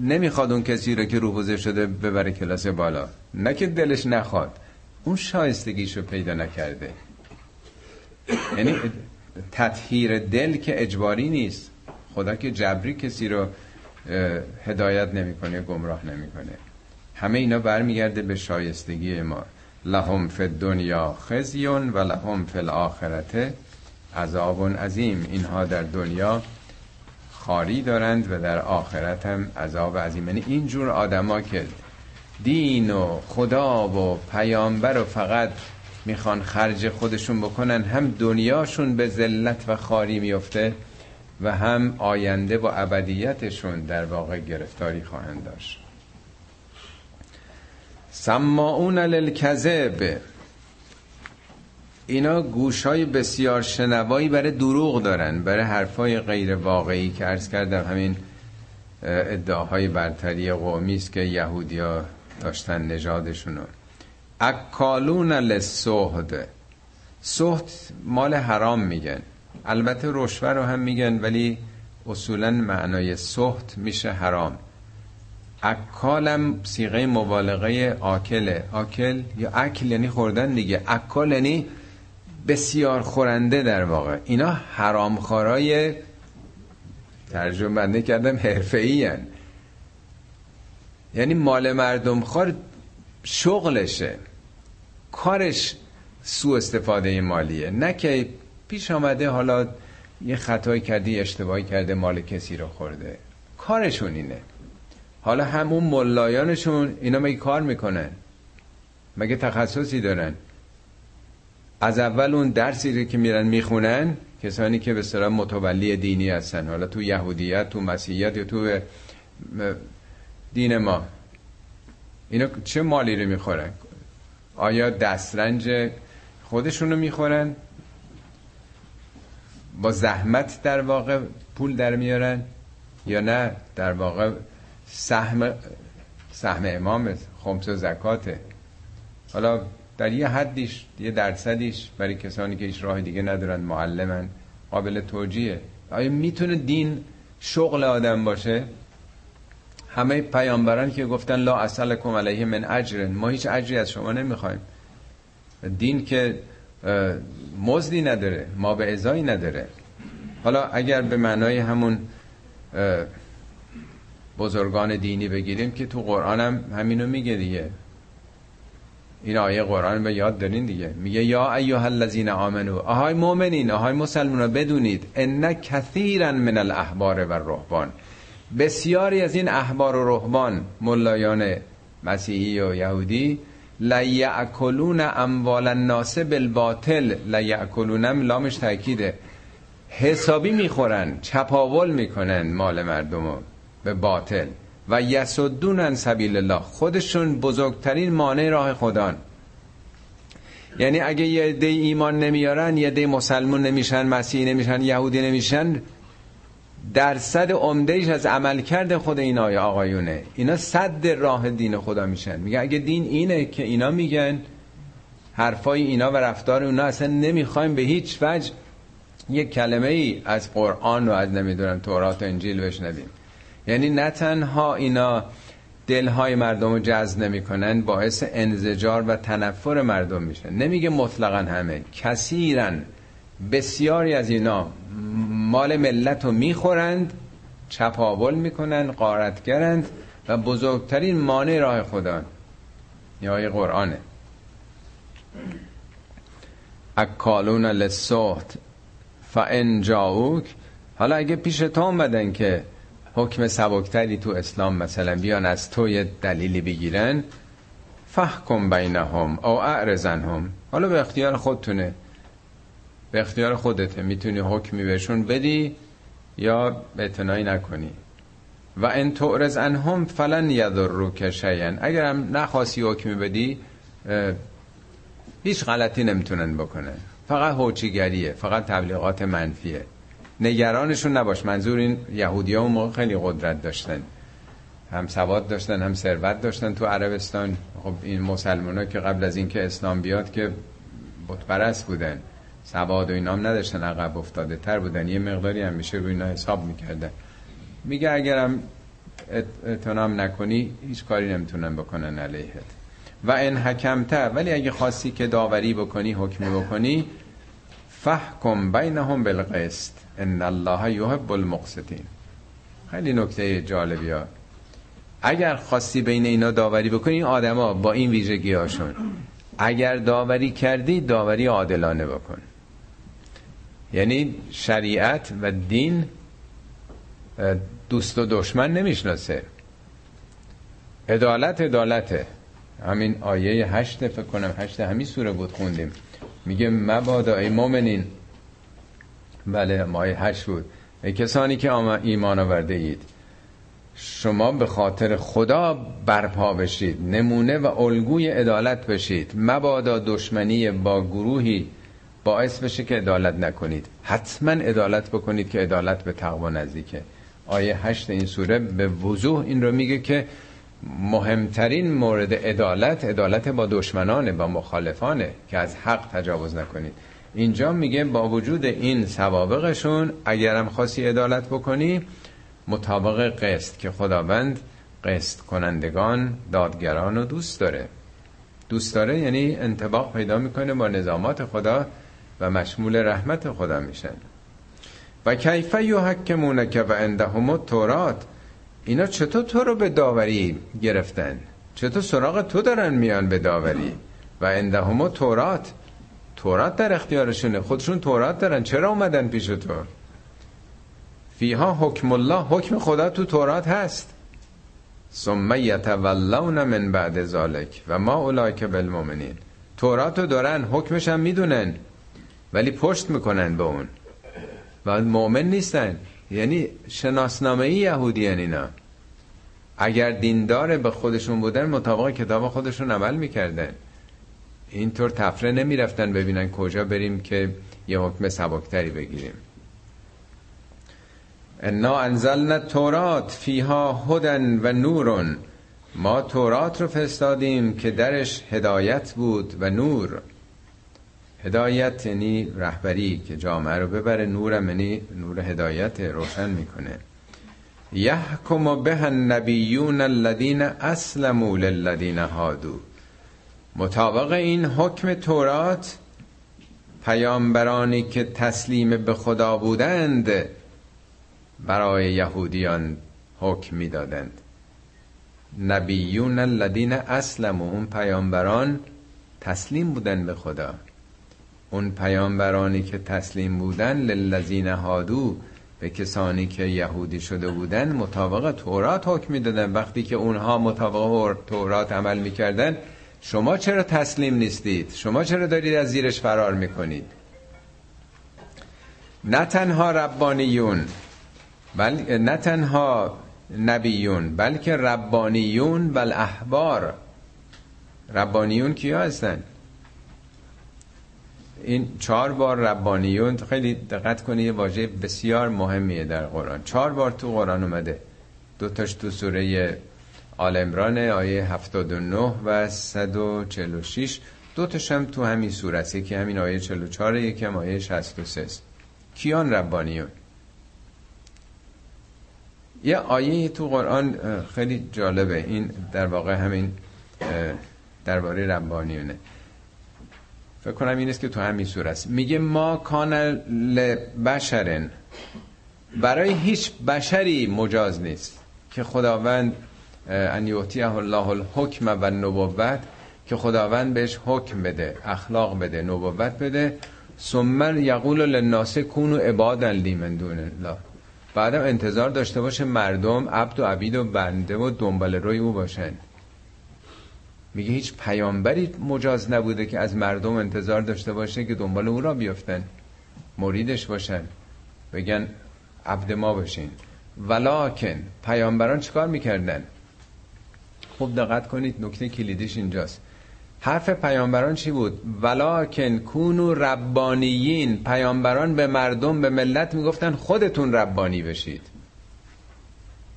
Speaker 1: نمی‌خواد اون کسی رو که روحوزه شده ببره کلاس بالا. نه که دلش نخواد. اون شایستگیشو پیدا نکرده. یعنی تطهیر دل که اجباری نیست. خدا که جبری کسی رو هدایت نمی‌کنه گمراه نمی‌کنه. همه اینا برمیگرده به شایستگی ما. لهم فی دنیا خزیون و لهم فی الاخرته عذاب عظیم. اینها در دنیا خاری دارند و در آخرت هم عذاب عظیم. یعنی اینجور آدما که دین و خدا و پیامبر و فقط می‌خوان خرج خودشون بکنن هم دنیاشون به ذلت و خاری میفته و هم آینده و ابدیتشون در واقع گرفتاری خواهند داشت. سماعون للکذب. اینا گوشای بسیار شنوایی برای دروغ دارن برای حرفای غیر واقعی که عرض کردم همین ادعاهای برتری قومی است که یهودیا داشتن نژادشونو. اکالون للسهد سهد مال حرام میگن. البته رشوه رو هم میگن ولی اصولا معنای سهد میشه حرام. اکالم سیغه مبالغه آکله. آکل یا اکل یعنی خوردن دیگه. اکال یعنی بسیار خورنده در واقع. اینا حرامخورای ترجمه بنده کردم حرفه‌ای یعنی مال مردم خور شغلشه. کارش سو استفاده مالیه. نه که پیش آمده حالا یه خطایی کردی اشتباهی کرده مال کسی رو خورده. کارشون اینه. حالا همون ملایانشون اینا مگه کار می‌کنن؟ مگه تخصصی دارن؟ از اول اون درسی که میرن می‌خونن کسانی که به صورت متولی دینی هستن. حالا تو یهودیت تو مسیحیت یا تو دین ما. اینا چه مالی رو می‌خورن؟ آیا دسترنج خودشون رو می‌خورن؟ با زحمت در واقع پول در میارن؟ یا نه؟ در واقع سهم سهم امام خمس و زکاته. حالا در یه حدیش یه درصدیش برای کسانی که هیچ راه دیگه ندارن معلمن قابل توجیه. آیا می‌تونه دین شغل آدم باشه؟ همه پیامبران که گفتن لا اصلکم علیه من اجر ما هیچ اجری از شما نمی‌خوایم. دین که مزدی نداره ما به ازایی نداره. حالا اگر به معنای همون بزرگان دینی بگیریم که تو قرآن هم همینو میگه دیگه. این آیه قرآن به یاد دارین دیگه. میگه یا ایها الذین آمنو آهای مؤمنین آهای مسلمان بدونید ان کثیرا من الاحبار و رهبان بسیاری از این احبار و رهبان ملایان مسیحی و یهودی لیعکلون اموال الناس بالباطل. لیعکلونم لامش تاکیده. حسابی می‌خورن چپاول می‌کنن مال مردمو به باطل. و یسدون عن سبیل الله. خودشون بزرگترین مانع راه خدان. یعنی اگه یه دی ایمان نمیارن یه دی مسلمون نمیشن مسیحی نمیشن یهودی نمیشن درصد عمدهش از عملکرد خود این آیه آقایونه. اینا صد راه دین خدا میشن. میگه اگه دین اینه که اینا میگن حرفای اینا و رفتار اونا اصلا نمی‌خوایم به هیچ وجه یک کلمه ای از قرآن و از نمی‌دونم تورات و انجیل بشنویم. یعنی نه تنها اینا دلهای مردم رو جذب نمی‌کنن باعث انزجار و تنفر مردم میشن. نمیگه مطلقا همه. کثیرن بسیاری از اینا مال ملت رو می‌خورند چپاول می‌کنن قارتگرند و بزرگترین مانع راه خدا یا قرآنه. اکالون لسوت فان جاوک حالا اگه پیش تو اومدن که حکم سبکتری تو اسلام مثلا بیان از تو یه دلیلی بگیرن فحکم بینهم او اعرزنهم حالا به اختیار خودتونه. به اختیار خودته. می‌تونی حکمی بهشون بدی یا اعتنایی نکنی. و ان تعرض عنهم فلن یضروک شیئا. اگر هم نخواستی حکمی بدی هیچ غلطی نمی‌تونن بکنن. فقط هوچیگریه فقط تبلیغات منفیه. نگرانشون نباش. منظور این یهودی ها موقع خیلی قدرت داشتن. هم سواد داشتن هم ثروت داشتن تو عربستان. خب این مسلمان ها که قبل از اینکه اسلام بیاد که بتپرست بودن. سواد و اینام نداشتن عقب افتاده تر بودن. یه مقداری هم میشه روی اینا حساب می‌کردن. میگه اگرم اتنام نکنی هیچ کاری نمی‌تونن بکنن علیهت. و ان حکمته ولی اگه خواستی که داوری بکنی حکمی بکنی فحکم بینهم بالقسط. ان الله یحب المقسطین. خیلی نکته جالبی ها. اگر خواستی بین اینا داوری بکنی این آدما با این ویژگی هاشون. اگر داوری کردی داوری عادلانه بکن. یعنی شریعت و دین دوست و دشمن نمی‌شناسه. عدالت عدالته. همین آیه هشت فکر کنم هشت همین سوره بود خوندیم. میگه مبادا ای مومنین بله مای هشت بود. ای کسانی که ایمان آورده اید شما به خاطر خدا برپا بشید نمونه و الگوی عدالت بشید. مبادا دشمنی با گروهی باعث بشه که عدالت نکنید. حتما عدالت بکنید که عدالت به تقوا نزدیکه. آیه هشت این سوره به وضوح این رو میگه که مهمترین مورد عدالت عدالت با دشمنانه با مخالفانه که از حق تجاوز نکنید. اینجا میگه با وجود این سوابقشون اگرم خاصی عدالت بکنی مطابق قسط که خداوند قسط کنندگان دادگران رو دوست داره. دوست داره یعنی انتباق پیدا می‌کنه با نظامات خدا و مشمول رحمت خدا میشن. و کیفه یحکمونک و عندهم تورات اینا چطور تو رو به داوری گرفتن؟ چطور سراغ تو دارن میان به داوری؟ و عندهم تورات تورات در اختیارشونه. خودشون تورات دارن. چرا اومدن پیش تو؟ فیها حکم الله. حکم خدا تو تورات هست. ثم یتولون من بعد ذالک و ما اولئک بالمؤمنین. توراتو دارن. حکمش هم می‌دونن. ولی پشت می‌کنن به اون. و مؤمن نیستن. یعنی شناسنامه ای یهودی اینا. اگر دیندار به خودشون بودن مطابق کتاب خودشون عمل می‌کردن. اینطور تفره نمی‌رفتن ببینن کجا بریم که یه حکم سبکتری بگیریم. انا انزلنا تورات فیها هدن و نورون ما تورات رو فرستادیم که درش هدایت بود و نور. هدایت یعنی رهبری که جامعه رو ببره. نورم یعنی نور هدایت روشن می‌کنه. یحکم به النبیون الذین اسلموا للذین هادو. مطابق این حکم تورات پیامبرانی که تسلیم به خدا بودند برای یهودیان حکم می‌دادند. نبیون الذین اسلموا اون پیامبران تسلیم بودن به خدا. اون پیامبرانی که تسلیم بودن للذین هادو به کسانی که یهودی شده بودن مطابق تورات حکم می‌دادن. وقتی که اونها مطابق تورات عمل می‌کردن شما چرا تسلیم نیستید؟ شما چرا دارید از زیرش فرار می‌کنید؟ نه تنها ربانیون بل نه تنها نبیون بلکه ربانیون و الاحبار ربانیون کیا هستن؟ این چهار بار ربانیون خیلی دقت کنید یه واژه بسیار مهمیه در قرآن. چهار بار تو قرآن اومده. دو تاش تو سوره آل امران آیه 79 و 146 دو تاش هم تو همین است یکی همین آیه 44 یکی هم آیه 63 کیان ربانیون؟ یه آیه تو قرآن خیلی جالبه. این در واقع همین درباره ربانیونه. فکر کنم این است که تو همین سوره است میگه ما کان لبشرن. برای هیچ بشری مجاز نیست که خداوند ان یعطیه الله الحکم و نبوت که خداوند بهش حکم بده اخلاق بده نبوت بده. ثم یقول للناس کونوا عبادا لی من دون الله. بعدم انتظار داشته باشه مردم عبد و عبید و بنده و دنبال روی او باشن. میگه هیچ پیامبری مجاز نبوده که از مردم انتظار داشته باشه که دنبال او را بیفتن. مریدش باشن. بگن عبد ما باشین. ولیکن پیامبران چیکار می‌کردن؟ خوب دقت کنید نکته کلیدیش اینجاست. حرف پیامبران چی بود؟ ولیکن کونو ربانیین. پیامبران به مردم به ملت می‌گفتن خودتون ربانی بشید.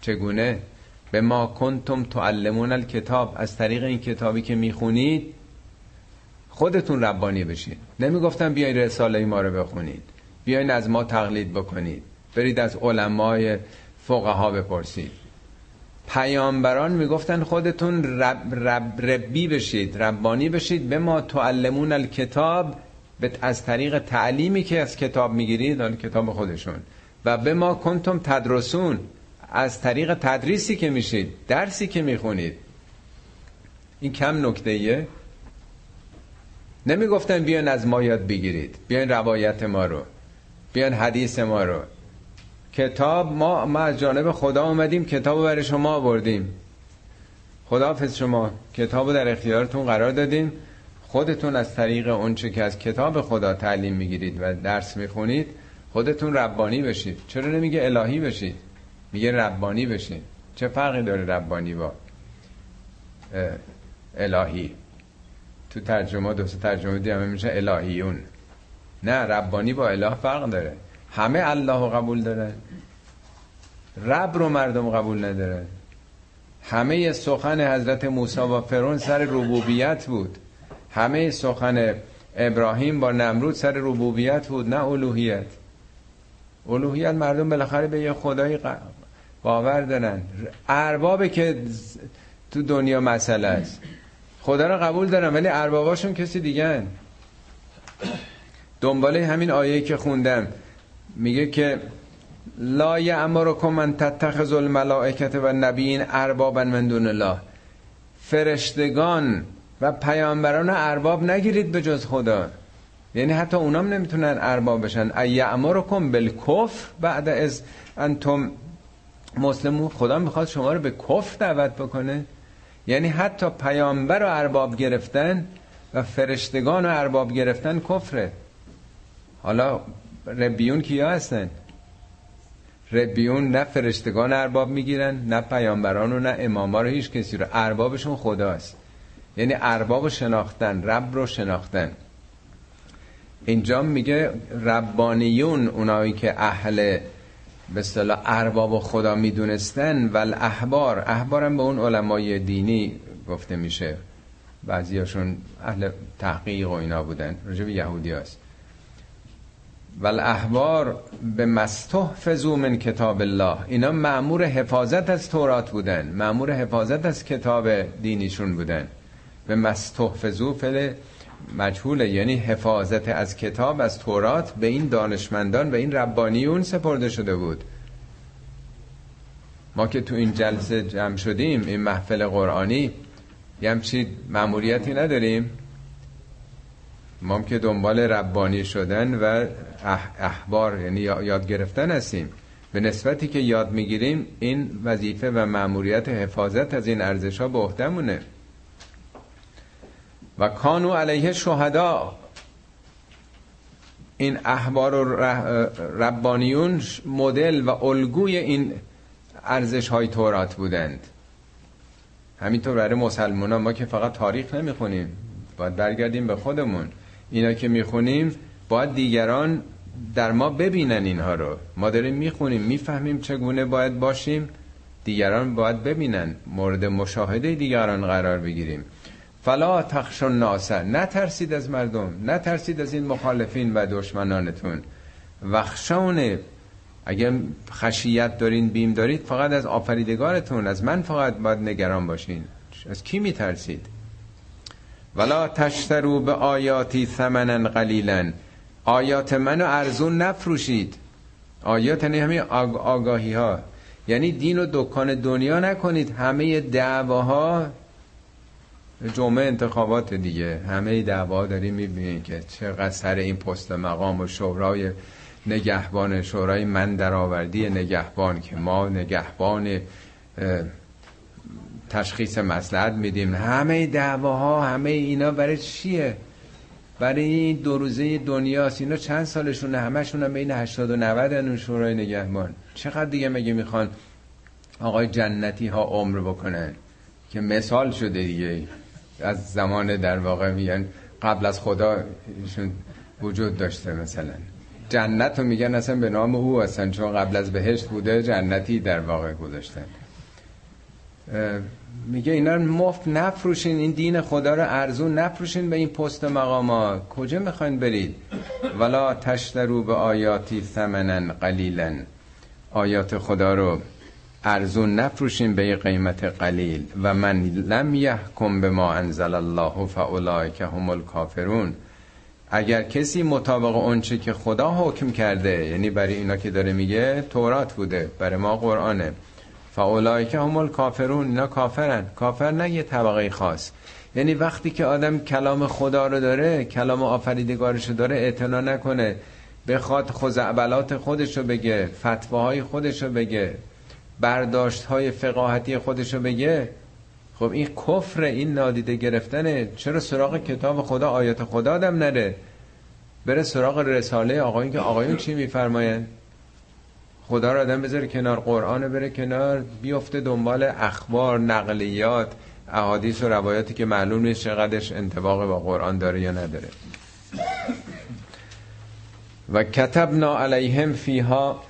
Speaker 1: چگونه؟ به ما کنتم تعلمون الکتاب. از طریق این کتابی که می‌خونید خودتون ربانی بشید. نمی‌گفتن بیاین رساله ما رو بخونید. بیاین از ما تقلید بکنید. برید از علمای فقها بپرسید. پیامبران می‌گفتن خودتون رب رب ربی بشید ربانی بشید. به ما تعلمون الکتاب از طریق تعلیمی که از کتاب می‌گیرید آن کتاب خودشون. و به ما کنتم تدرسون از طریق تدریسی که میشید درسی که می‌خونید. این کم نکته ایه نمی‌گفتن بیان از ما یاد بگیرید بیان روایت ما رو بیان حدیث ما رو. کتاب ما ما از جانب خدا اومدیم کتاب برای شما آوردیم. خداحافظ شما کتاب در اختیارتون قرار دادیم. خودتون از طریق اونچه که از کتاب خدا تعلیم می‌گیرید و درس می‌خونید خودتون ربانی بشید. چرا نمیگه الهی بشید؟ میگه ربانی بشید. چه فرقی داره ربانی با الهی؟ تو ترجمه دو ترجمه دیگه میشه الهیون. نه ربانی با اله فرق داره. همه الله قبول دارن رب رو مردم قبول ندارن همه سخن حضرت موسی و فرون سر ربوبیت بود. همه سخن ابراهیم با نمرود سر ربوبیت بود نه الوهیت. الوهیت مردم بالاخره به یه خدای باور دارن. اربابه که تو دنیا مسئله است. خدا رو قبول دارن ولی ارباباشون کسی دیگه دنباله همین آیه که خوندم. میگه که لا یامرکم من تتخذ الملائکه و نبیین اربابا من دون الله. فرشتگان و پیامبران ارباب نگیرید به جز خدا. یعنی حتی اونام نمی‌تونن ارباب بشن. ایامرکم بالکفر بعد از انتم مسلمون. خدا می‌خواد شما رو به کفر دعوت بکنه. یعنی حتی پیامبر و ارباب گرفتن و فرشتگان و ارباب گرفتن کفره. حالا ربیون کیا هستن؟ ربیون نه فرشتگان ارباب می‌گیرن نه پیامبران و نه اماما رو هیچ کسی رو. اربابشون خداست. یعنی ارباب رو شناختن رب رو شناختن. اینجا میگه ربانیون اونایی که اهل به اصطلاح ارباب خدا می‌دونستن و احبار. احبارم به اون علمای دینی گفته میشه. بعضیاشون اهل تحقیق و اینا بودن. رجب یهودی هست و الاحبار به مستحفظو من کتاب الله. اینا معمور حفاظت از تورات بودن معمور حفاظت از کتاب دینیشون بودن. به مستحفظو فل مجهوله یعنی حفاظت از کتاب از تورات به این دانشمندان و این ربانیون سپرده شده بود. ما که تو این جلسه جمع شدیم این محفل قرآنی یه همچی معمولیتی نداریم؟ ما که دنبال ربانی شدن و احبار یعنی یاد گرفتن هستیم. به نسبتی که یاد می‌گیریم این وظیفه و معمولیت حفاظت از این ارزش ها به عهدهمونه. و کانو علیه شهدا این احبار و ربانیون مدل و الگوی این ارزش های تورات بودند. همینطور برای مسلمان ما که فقط تاریخ نمی‌خونیم باید برگردیم به خودمون. اینا که می‌خونیم باید دیگران در ما ببینن اینها رو. ما داریم می‌خونیم می‌فهمیم چگونه باید باشیم. دیگران باید ببینن مورد مشاهده دیگران قرار بگیریم. فلا تخش الناس نترسید از مردم نترسید از این مخالفین و دشمنانتون. وخشونه اگر خشیت دارین بیم دارید فقط از آفریدگارتون از من فقط باید نگران باشین. از کی میترسید؟ ولا تشترو به آیاتی ثمنا قلیلا. آیات منو ارزون نفروشید. آیات یعنی همه آگاهی ها یعنی دین و دکان دنیا نکنید. همه دعواها جمعه انتخابات دیگه. همه دعوا داریم می‌بینید که چقدر سر این پست مقام و شورای نگهبان شورای من درآوردی نگهبان که ما نگهبان تشخیص مسلحت میدیم. همه دعواها همه اینا برای چیه؟ برای این دو روزه دنیاست. اینا چند سالشونه؟ همشون هم بین 80 و 90 اون شورای نگهبان. چقدر دیگه مگه می‌خوان آقای جنتی ها عمر بکنن؟ که مثال شده دیگه. از زمان در واقع میگن قبل از خدا ایشون وجود داشته مثلا. جنت رو میگن اصلا به نام او هستن چون قبل از بهشت بوده جنتی در واقع گذاشتن. میگه اینا مفت نفروشین این دین خدا رو ارزون نفروشین به این پست مقاما کجا می‌خواین برید؟ ولا تشترو به آیاتی ثمنا قلیلا آیات خدا رو ارزون نفروشین به قیمت قلیل. و من لم یحکم به ما انزل الله فاولئک هم الکافرون. اگر کسی مطابق اونچه که خدا حکم کرده یعنی برای اینا که داره میگه تورات بوده برای ما قرآنه. که هم کافرون اینا کافرن. کافر نه یه طبقه خاص. یعنی وقتی که آدم کلام خدا رو داره کلام آفریدگارش رو داره اعتنا نکنه. بخواد خزعبلات خودش رو بگه فتواهای خودش رو بگه برداشت های فقاهتی خودش رو بگه خب این کفر این نادیده گرفتنه. چرا سراغ کتاب خدا آیات خدا آدم نره؟ بره سراغ رساله آقایون که آقایون چی میفرمایند؟ خدا رو آدم بذاره کنار قرآن بره کنار بیفته دنبال اخبار نقلیات احادیث و روایاتی که معلوم نیست چقدرش انتباق با قرآن داره یا نداره. و کتبنا علیهم فیها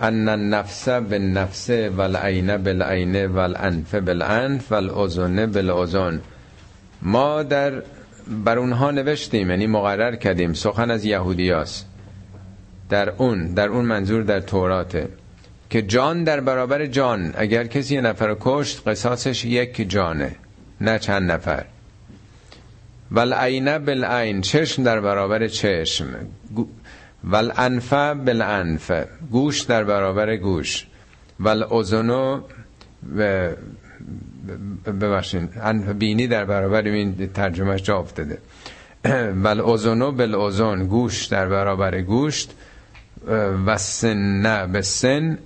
Speaker 1: ان النفس بالنفس والعین بالعین والانف بالانف والاذن بالاذن ما در بر اونها نوشتیم یعنی مقرر کردیم. سخن از یهودیاست در اون در اون منظور در توراته. که جان در برابر جان اگر کسی یه نفر کشت قصاصش یک جانه نه چند نفر. ول عینه بالعین چشم در برابر چشم. ول انف بالانف گوش در برابر گوش. ول اذنو ببخشید بینی در برابر این ترجمهش جا افتاده. ول اذنو بالاذن گوش در برابر گوشت. و سن به سن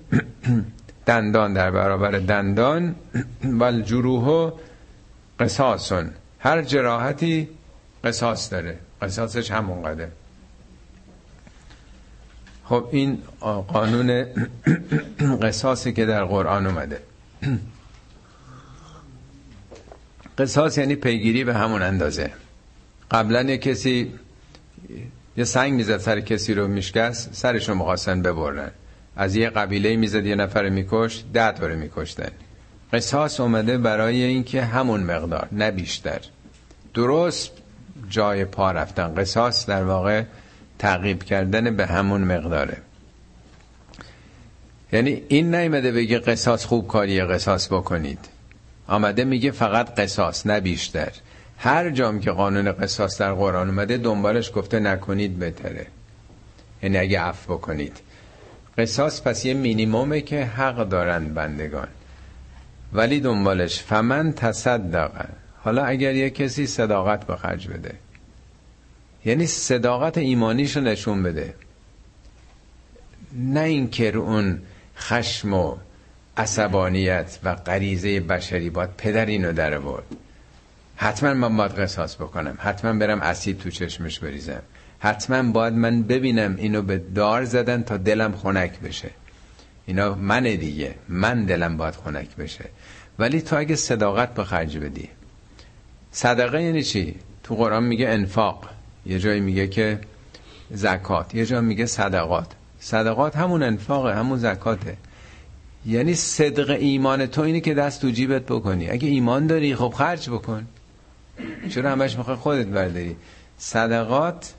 Speaker 1: دندان در برابر دندان و الجروح قصاصون. هر جراحتی قصاص داره. قصاصش همون قده خب این قانون قصاصی که در قرآن اومده. قصاص یعنی پیگیری به همون اندازه. قبلا کسی یه سنگ می‌زد سر کسی رو میشکست سرش رو مخواستن ببرن از یه قبیله می‌زد یه نفر میکش ده طوره میکشتن. قصاص اومده برای اینکه همون مقدار نه بیشتر. درست جای پا رفتن. قصاص در واقع تعقیب کردن به همون مقداره. یعنی این نیمده بگه قصاص خوب کاریه قصاص بکنید. آمده میگه فقط قصاص نه بیشتر. هر جام که قانون قصاص در قرآن اومده دنبالش گفته نکنید بهتره یعنی اگه عفو بکنید. قصاص پس یه مینیمومه که حق دارن بندگان. ولی دنبالش فمن تصدق. حالا اگر یه کسی صداقت به خرج بده. یعنی صداقت ایمانیشو نشون بده. نه اینکه اون خشم و عصبانیت و غریزه بشری باید پدر اینو در برد حتما من باید قصاص بکنم. حتما برم اسید تو چشمش بریزم. حتما باید من ببینم اینو به دار زدن تا دلم خنک بشه. اینا من دیگه. من دلم باید خنک بشه. ولی تو اگه صداقت به خرج بدی. صدقه یعنی چی؟ تو قرآن میگه انفاق. یه جایی میگه که زکات. یه جایی میگه صدقات. صدقات همون انفاقه همون زکاته. یعنی صدق ایمان تو اینه که دست تو جیبت بکنی. اگه ایمان داری خب خرج بکن. چرا همش می‌خوای خودت برداری؟ صدقات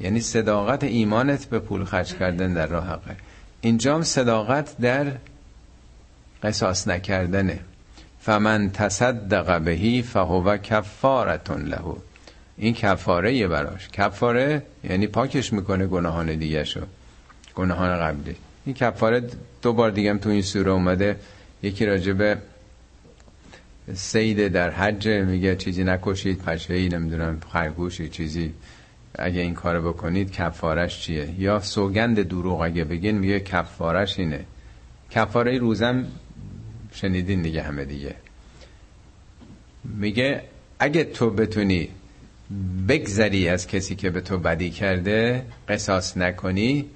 Speaker 1: یعنی صداقت ایمانت به پول خرج کردن در راه حقه. اینجام صداقت در قصاص نکردنه. فمن تصدق بهی فهو کفارتون لهو این کفاره یه براش. کفاره یعنی پاکش می‌کنه گناهان دیگه شو گناهان قبلی. این کفاره دو بار دیگه تو این سوره اومده. یکی راجبه سید در حج میگه چیزی نکشید پشه ای نمی‌دونم خرگوشی چیزی. اگه این کارو بکنید کفارش چیه؟ یا سوگند دروغ اگه بگین میگه کفارش اینه. کفاره روزم شنیدین دیگه همه دیگه. میگه اگه تو بتونی بگذری از کسی که به تو بدی کرده قصاص نکنی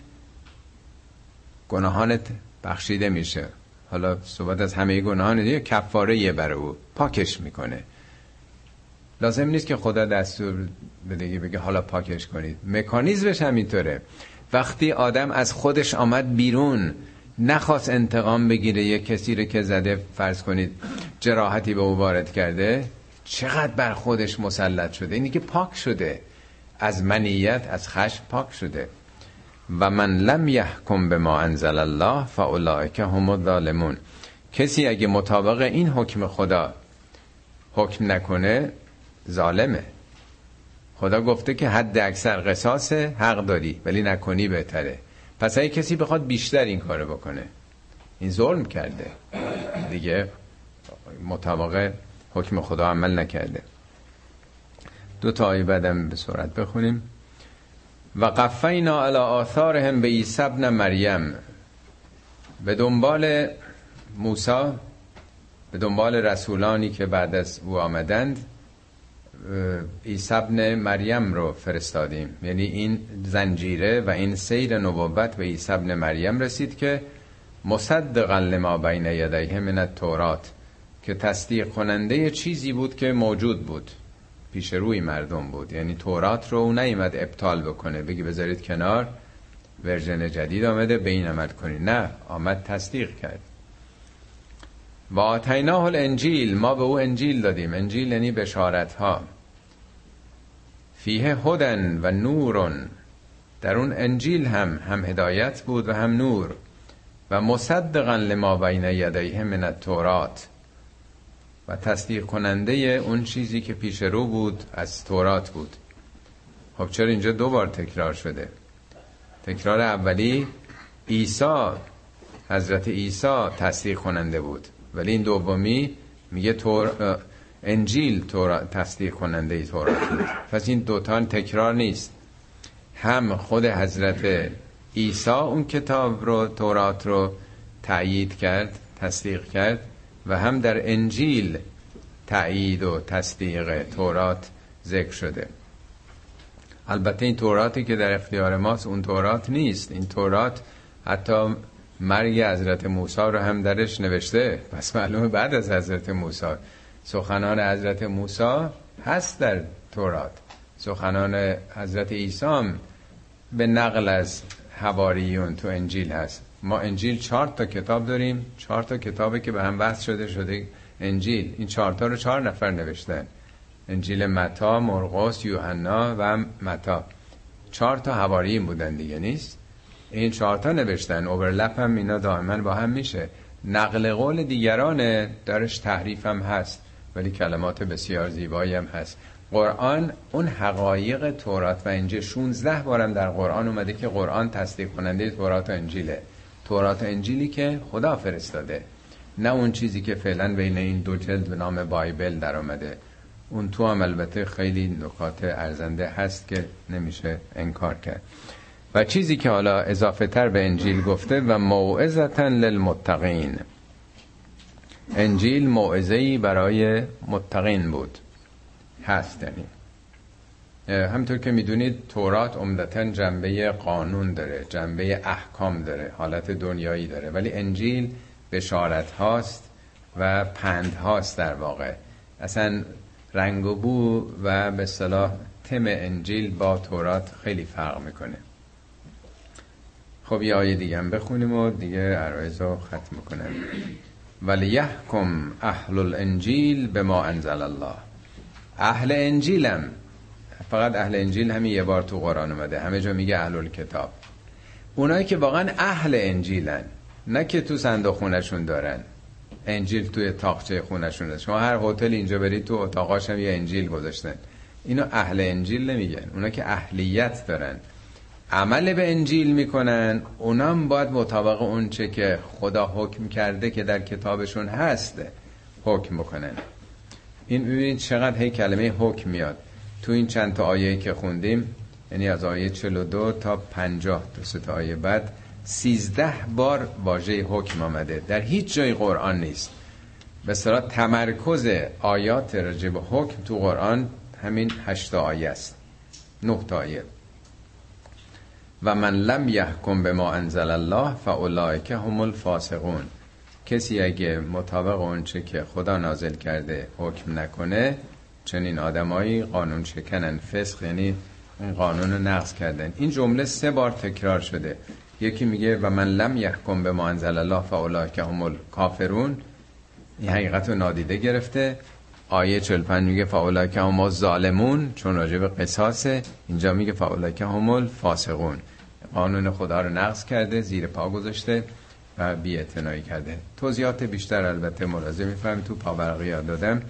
Speaker 1: گناهانت بخشیده میشه. حالا صحبت از همه گناهان دیگه کفاره یه برای او پاکش می‌کنه. لازم نیست که خدا دستور بده بگه حالا پاکش کنید. مکانیزمش همینطوره. وقتی آدم از خودش آمد بیرون نخواست انتقام بگیره یه کسی رو که زده فرض کنید جراحتی به او وارد کرده چقدر بر خودش مسلط شده؟ اینی که پاک شده. از منیت از خشم پاک شده. و من لم یحکم به ما انزل الله فاولئک هم الظالمون. کسی اگه مطابق این حکم خدا حکم نکنه ظالمه. خدا گفته که حد اکثر قصاص حق داری ولی نکنی بهتره. پس اگه کسی بخواد بیشتر این کارو بکنه این ظلم کرده. دیگه مطابق حکم خدا عمل نکرده. دو تا آیه بعدم به صورت بخونیم. و قفینا علی آثارهم به عیسی ابن مریم. به دنبال موسی به دنبال رسولانی که بعد از او آمدند عیسی ابن مریم رو فرستادیم. یعنی این زنجیره و این سیر نبوت به عیسی ابن مریم رسید که مصدقا لما بین یدیه من التورات که تصدیق کننده چیزی بود که موجود بود. پیش روی مردم بود. یعنی تورات رو او نیمد ابطال بکنه. بگی بذارید کنار. ورژن جدید آمده به این عمل کنید نه آمد تصدیق کرد. و آتیناه الانجیل ما به او انجیل دادیم. انجیل یعنی بشارت ها فیه هدن و نورون در اون انجیل هم هم هدایت بود و هم نور. و مصدقا لما بین یدیه من التورات. و تصدیق کننده اون چیزی که پیش رو بود از تورات بود. خب چرا اینجا دو بار تکرار شده؟ تکرار اولی عیسی حضرت عیسی تصدیق کننده بود. ولی این دومی میگه تور انجیل تور تصدیق کننده تورات بود. پس این دوتا تکرار نیست. هم خود حضرت عیسی اون کتاب رو تورات رو تأیید کرد تصدیق کرد. و هم در انجیل تأیید و تصدیق تورات ذکر شده. البته این توراتی که در اختیار ماست اون تورات نیست. این تورات حتی مرگ حضرت موسی رو هم درش نوشته. پس معلومه بعد از حضرت موسی. سخنان حضرت موسی هست در تورات. سخنان حضرت عیسی به نقل از حواریون تو انجیل هست. ما انجیل چهار تا کتاب داریم چهار تا کتابی که به هم وصل شده شده انجیل. این چهار تا رو چهار نفر نوشتن. انجیل متا، مرقس، یوحنا و متا. چهار تا حواریین بودن دیگه نیست؟ این چهار تا نوشتن. اوورلپ هم اینا دائما با هم میشه. نقل قول دیگران درش تحریف هم هست ولی کلمات بسیار زیبایی هم هست. قرآن اون حقایق تورات و انجیل. 16 بارم در قرآن اومده که قرآن تصدیق کننده تورات و انجیله. تورات انجیلی که خدا فرستاده. نه اون چیزی که فعلا بین این دو جلد به نام بایبل در اومده اون تو هم البته خیلی نکات ارزنده هست که نمیشه انکار کرد. و چیزی که حالا اضافه تر به انجیل گفته و موعظتا للمتقین. انجیل موعظه‌ای برای متقین بود. هست یعنی. همطور که می‌دونید تورات عمدتا جنبه قانون داره جنبه احکام داره حالت دنیایی داره. ولی انجیل بشارت هاست و پند هاست در واقع. اصلا رنگ و بو و به صلاح تم انجیل با تورات خیلی فرق می‌کنه. خب یه آیه دیگه هم بخونیم و دیگه عرایز رو ختم کنم ولی یحکم اهل الانجیل به ما انزل الله. اهل انجیلم. فقط اهل انجیل همین یه بار تو قرآن اومده. همه جا میگه اهل کتاب اونایی که واقعا اهل انجیلن نه که تو صندوق خونشون دارن. انجیل توی تاقچه خونشون شما هر هتل اینجا برید تو اتاقاش هم یه انجیل گذاشتن. اینو اهل انجیل نمیگن. اونا که اهلیت دارن. عمل به انجیل می‌کنن. اونام باید مطابق اون چه که خدا حکم کرده که در کتابشون هست حکم بکنن. این ببینید چقدر هی کلمه حکم میاد. تو این چند تا آیه که خوندیم یعنی از آیه 42 تا 50 تا سه تا آیه بعد 13 بار واژه حکم آمده. در هیچ جای قرآن نیست. به صورت تمرکز آیات راجع به حکم تو قرآن همین 8 آیه است. 9 تا آیه. و من لم یحکم به ما انزل الله فاولئک هم الفاسقون. کسی اگه مطابق اونچه که خدا نازل کرده حکم نکنه چنین آدمایی قانون شکنن. فسق یعنی این قانون رو نقض کردن. این جمله سه بار تکرار شده. یکی میگه و من لم یحکم به ما انزل الله فاولئک هم الکافرون. این حقیقت رو نادیده گرفته. آیه 45 میگه فاولئک هم ظالمون چون راجع به قصاصه. اینجا میگه فاولئک هم الفاسقون. قانون خدا رو نقض کرده زیر پا گذاشته و بی کرده. توضیحات بیشتر البته ملاحظه می‌فهمید تو پاورقی یاد دادم.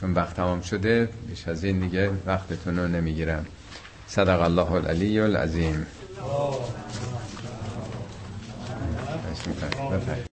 Speaker 1: چون وقت تمام شده بیش از این دیگه وقتتون رو نمی‌گیرم. صدق الله العلی العظیم.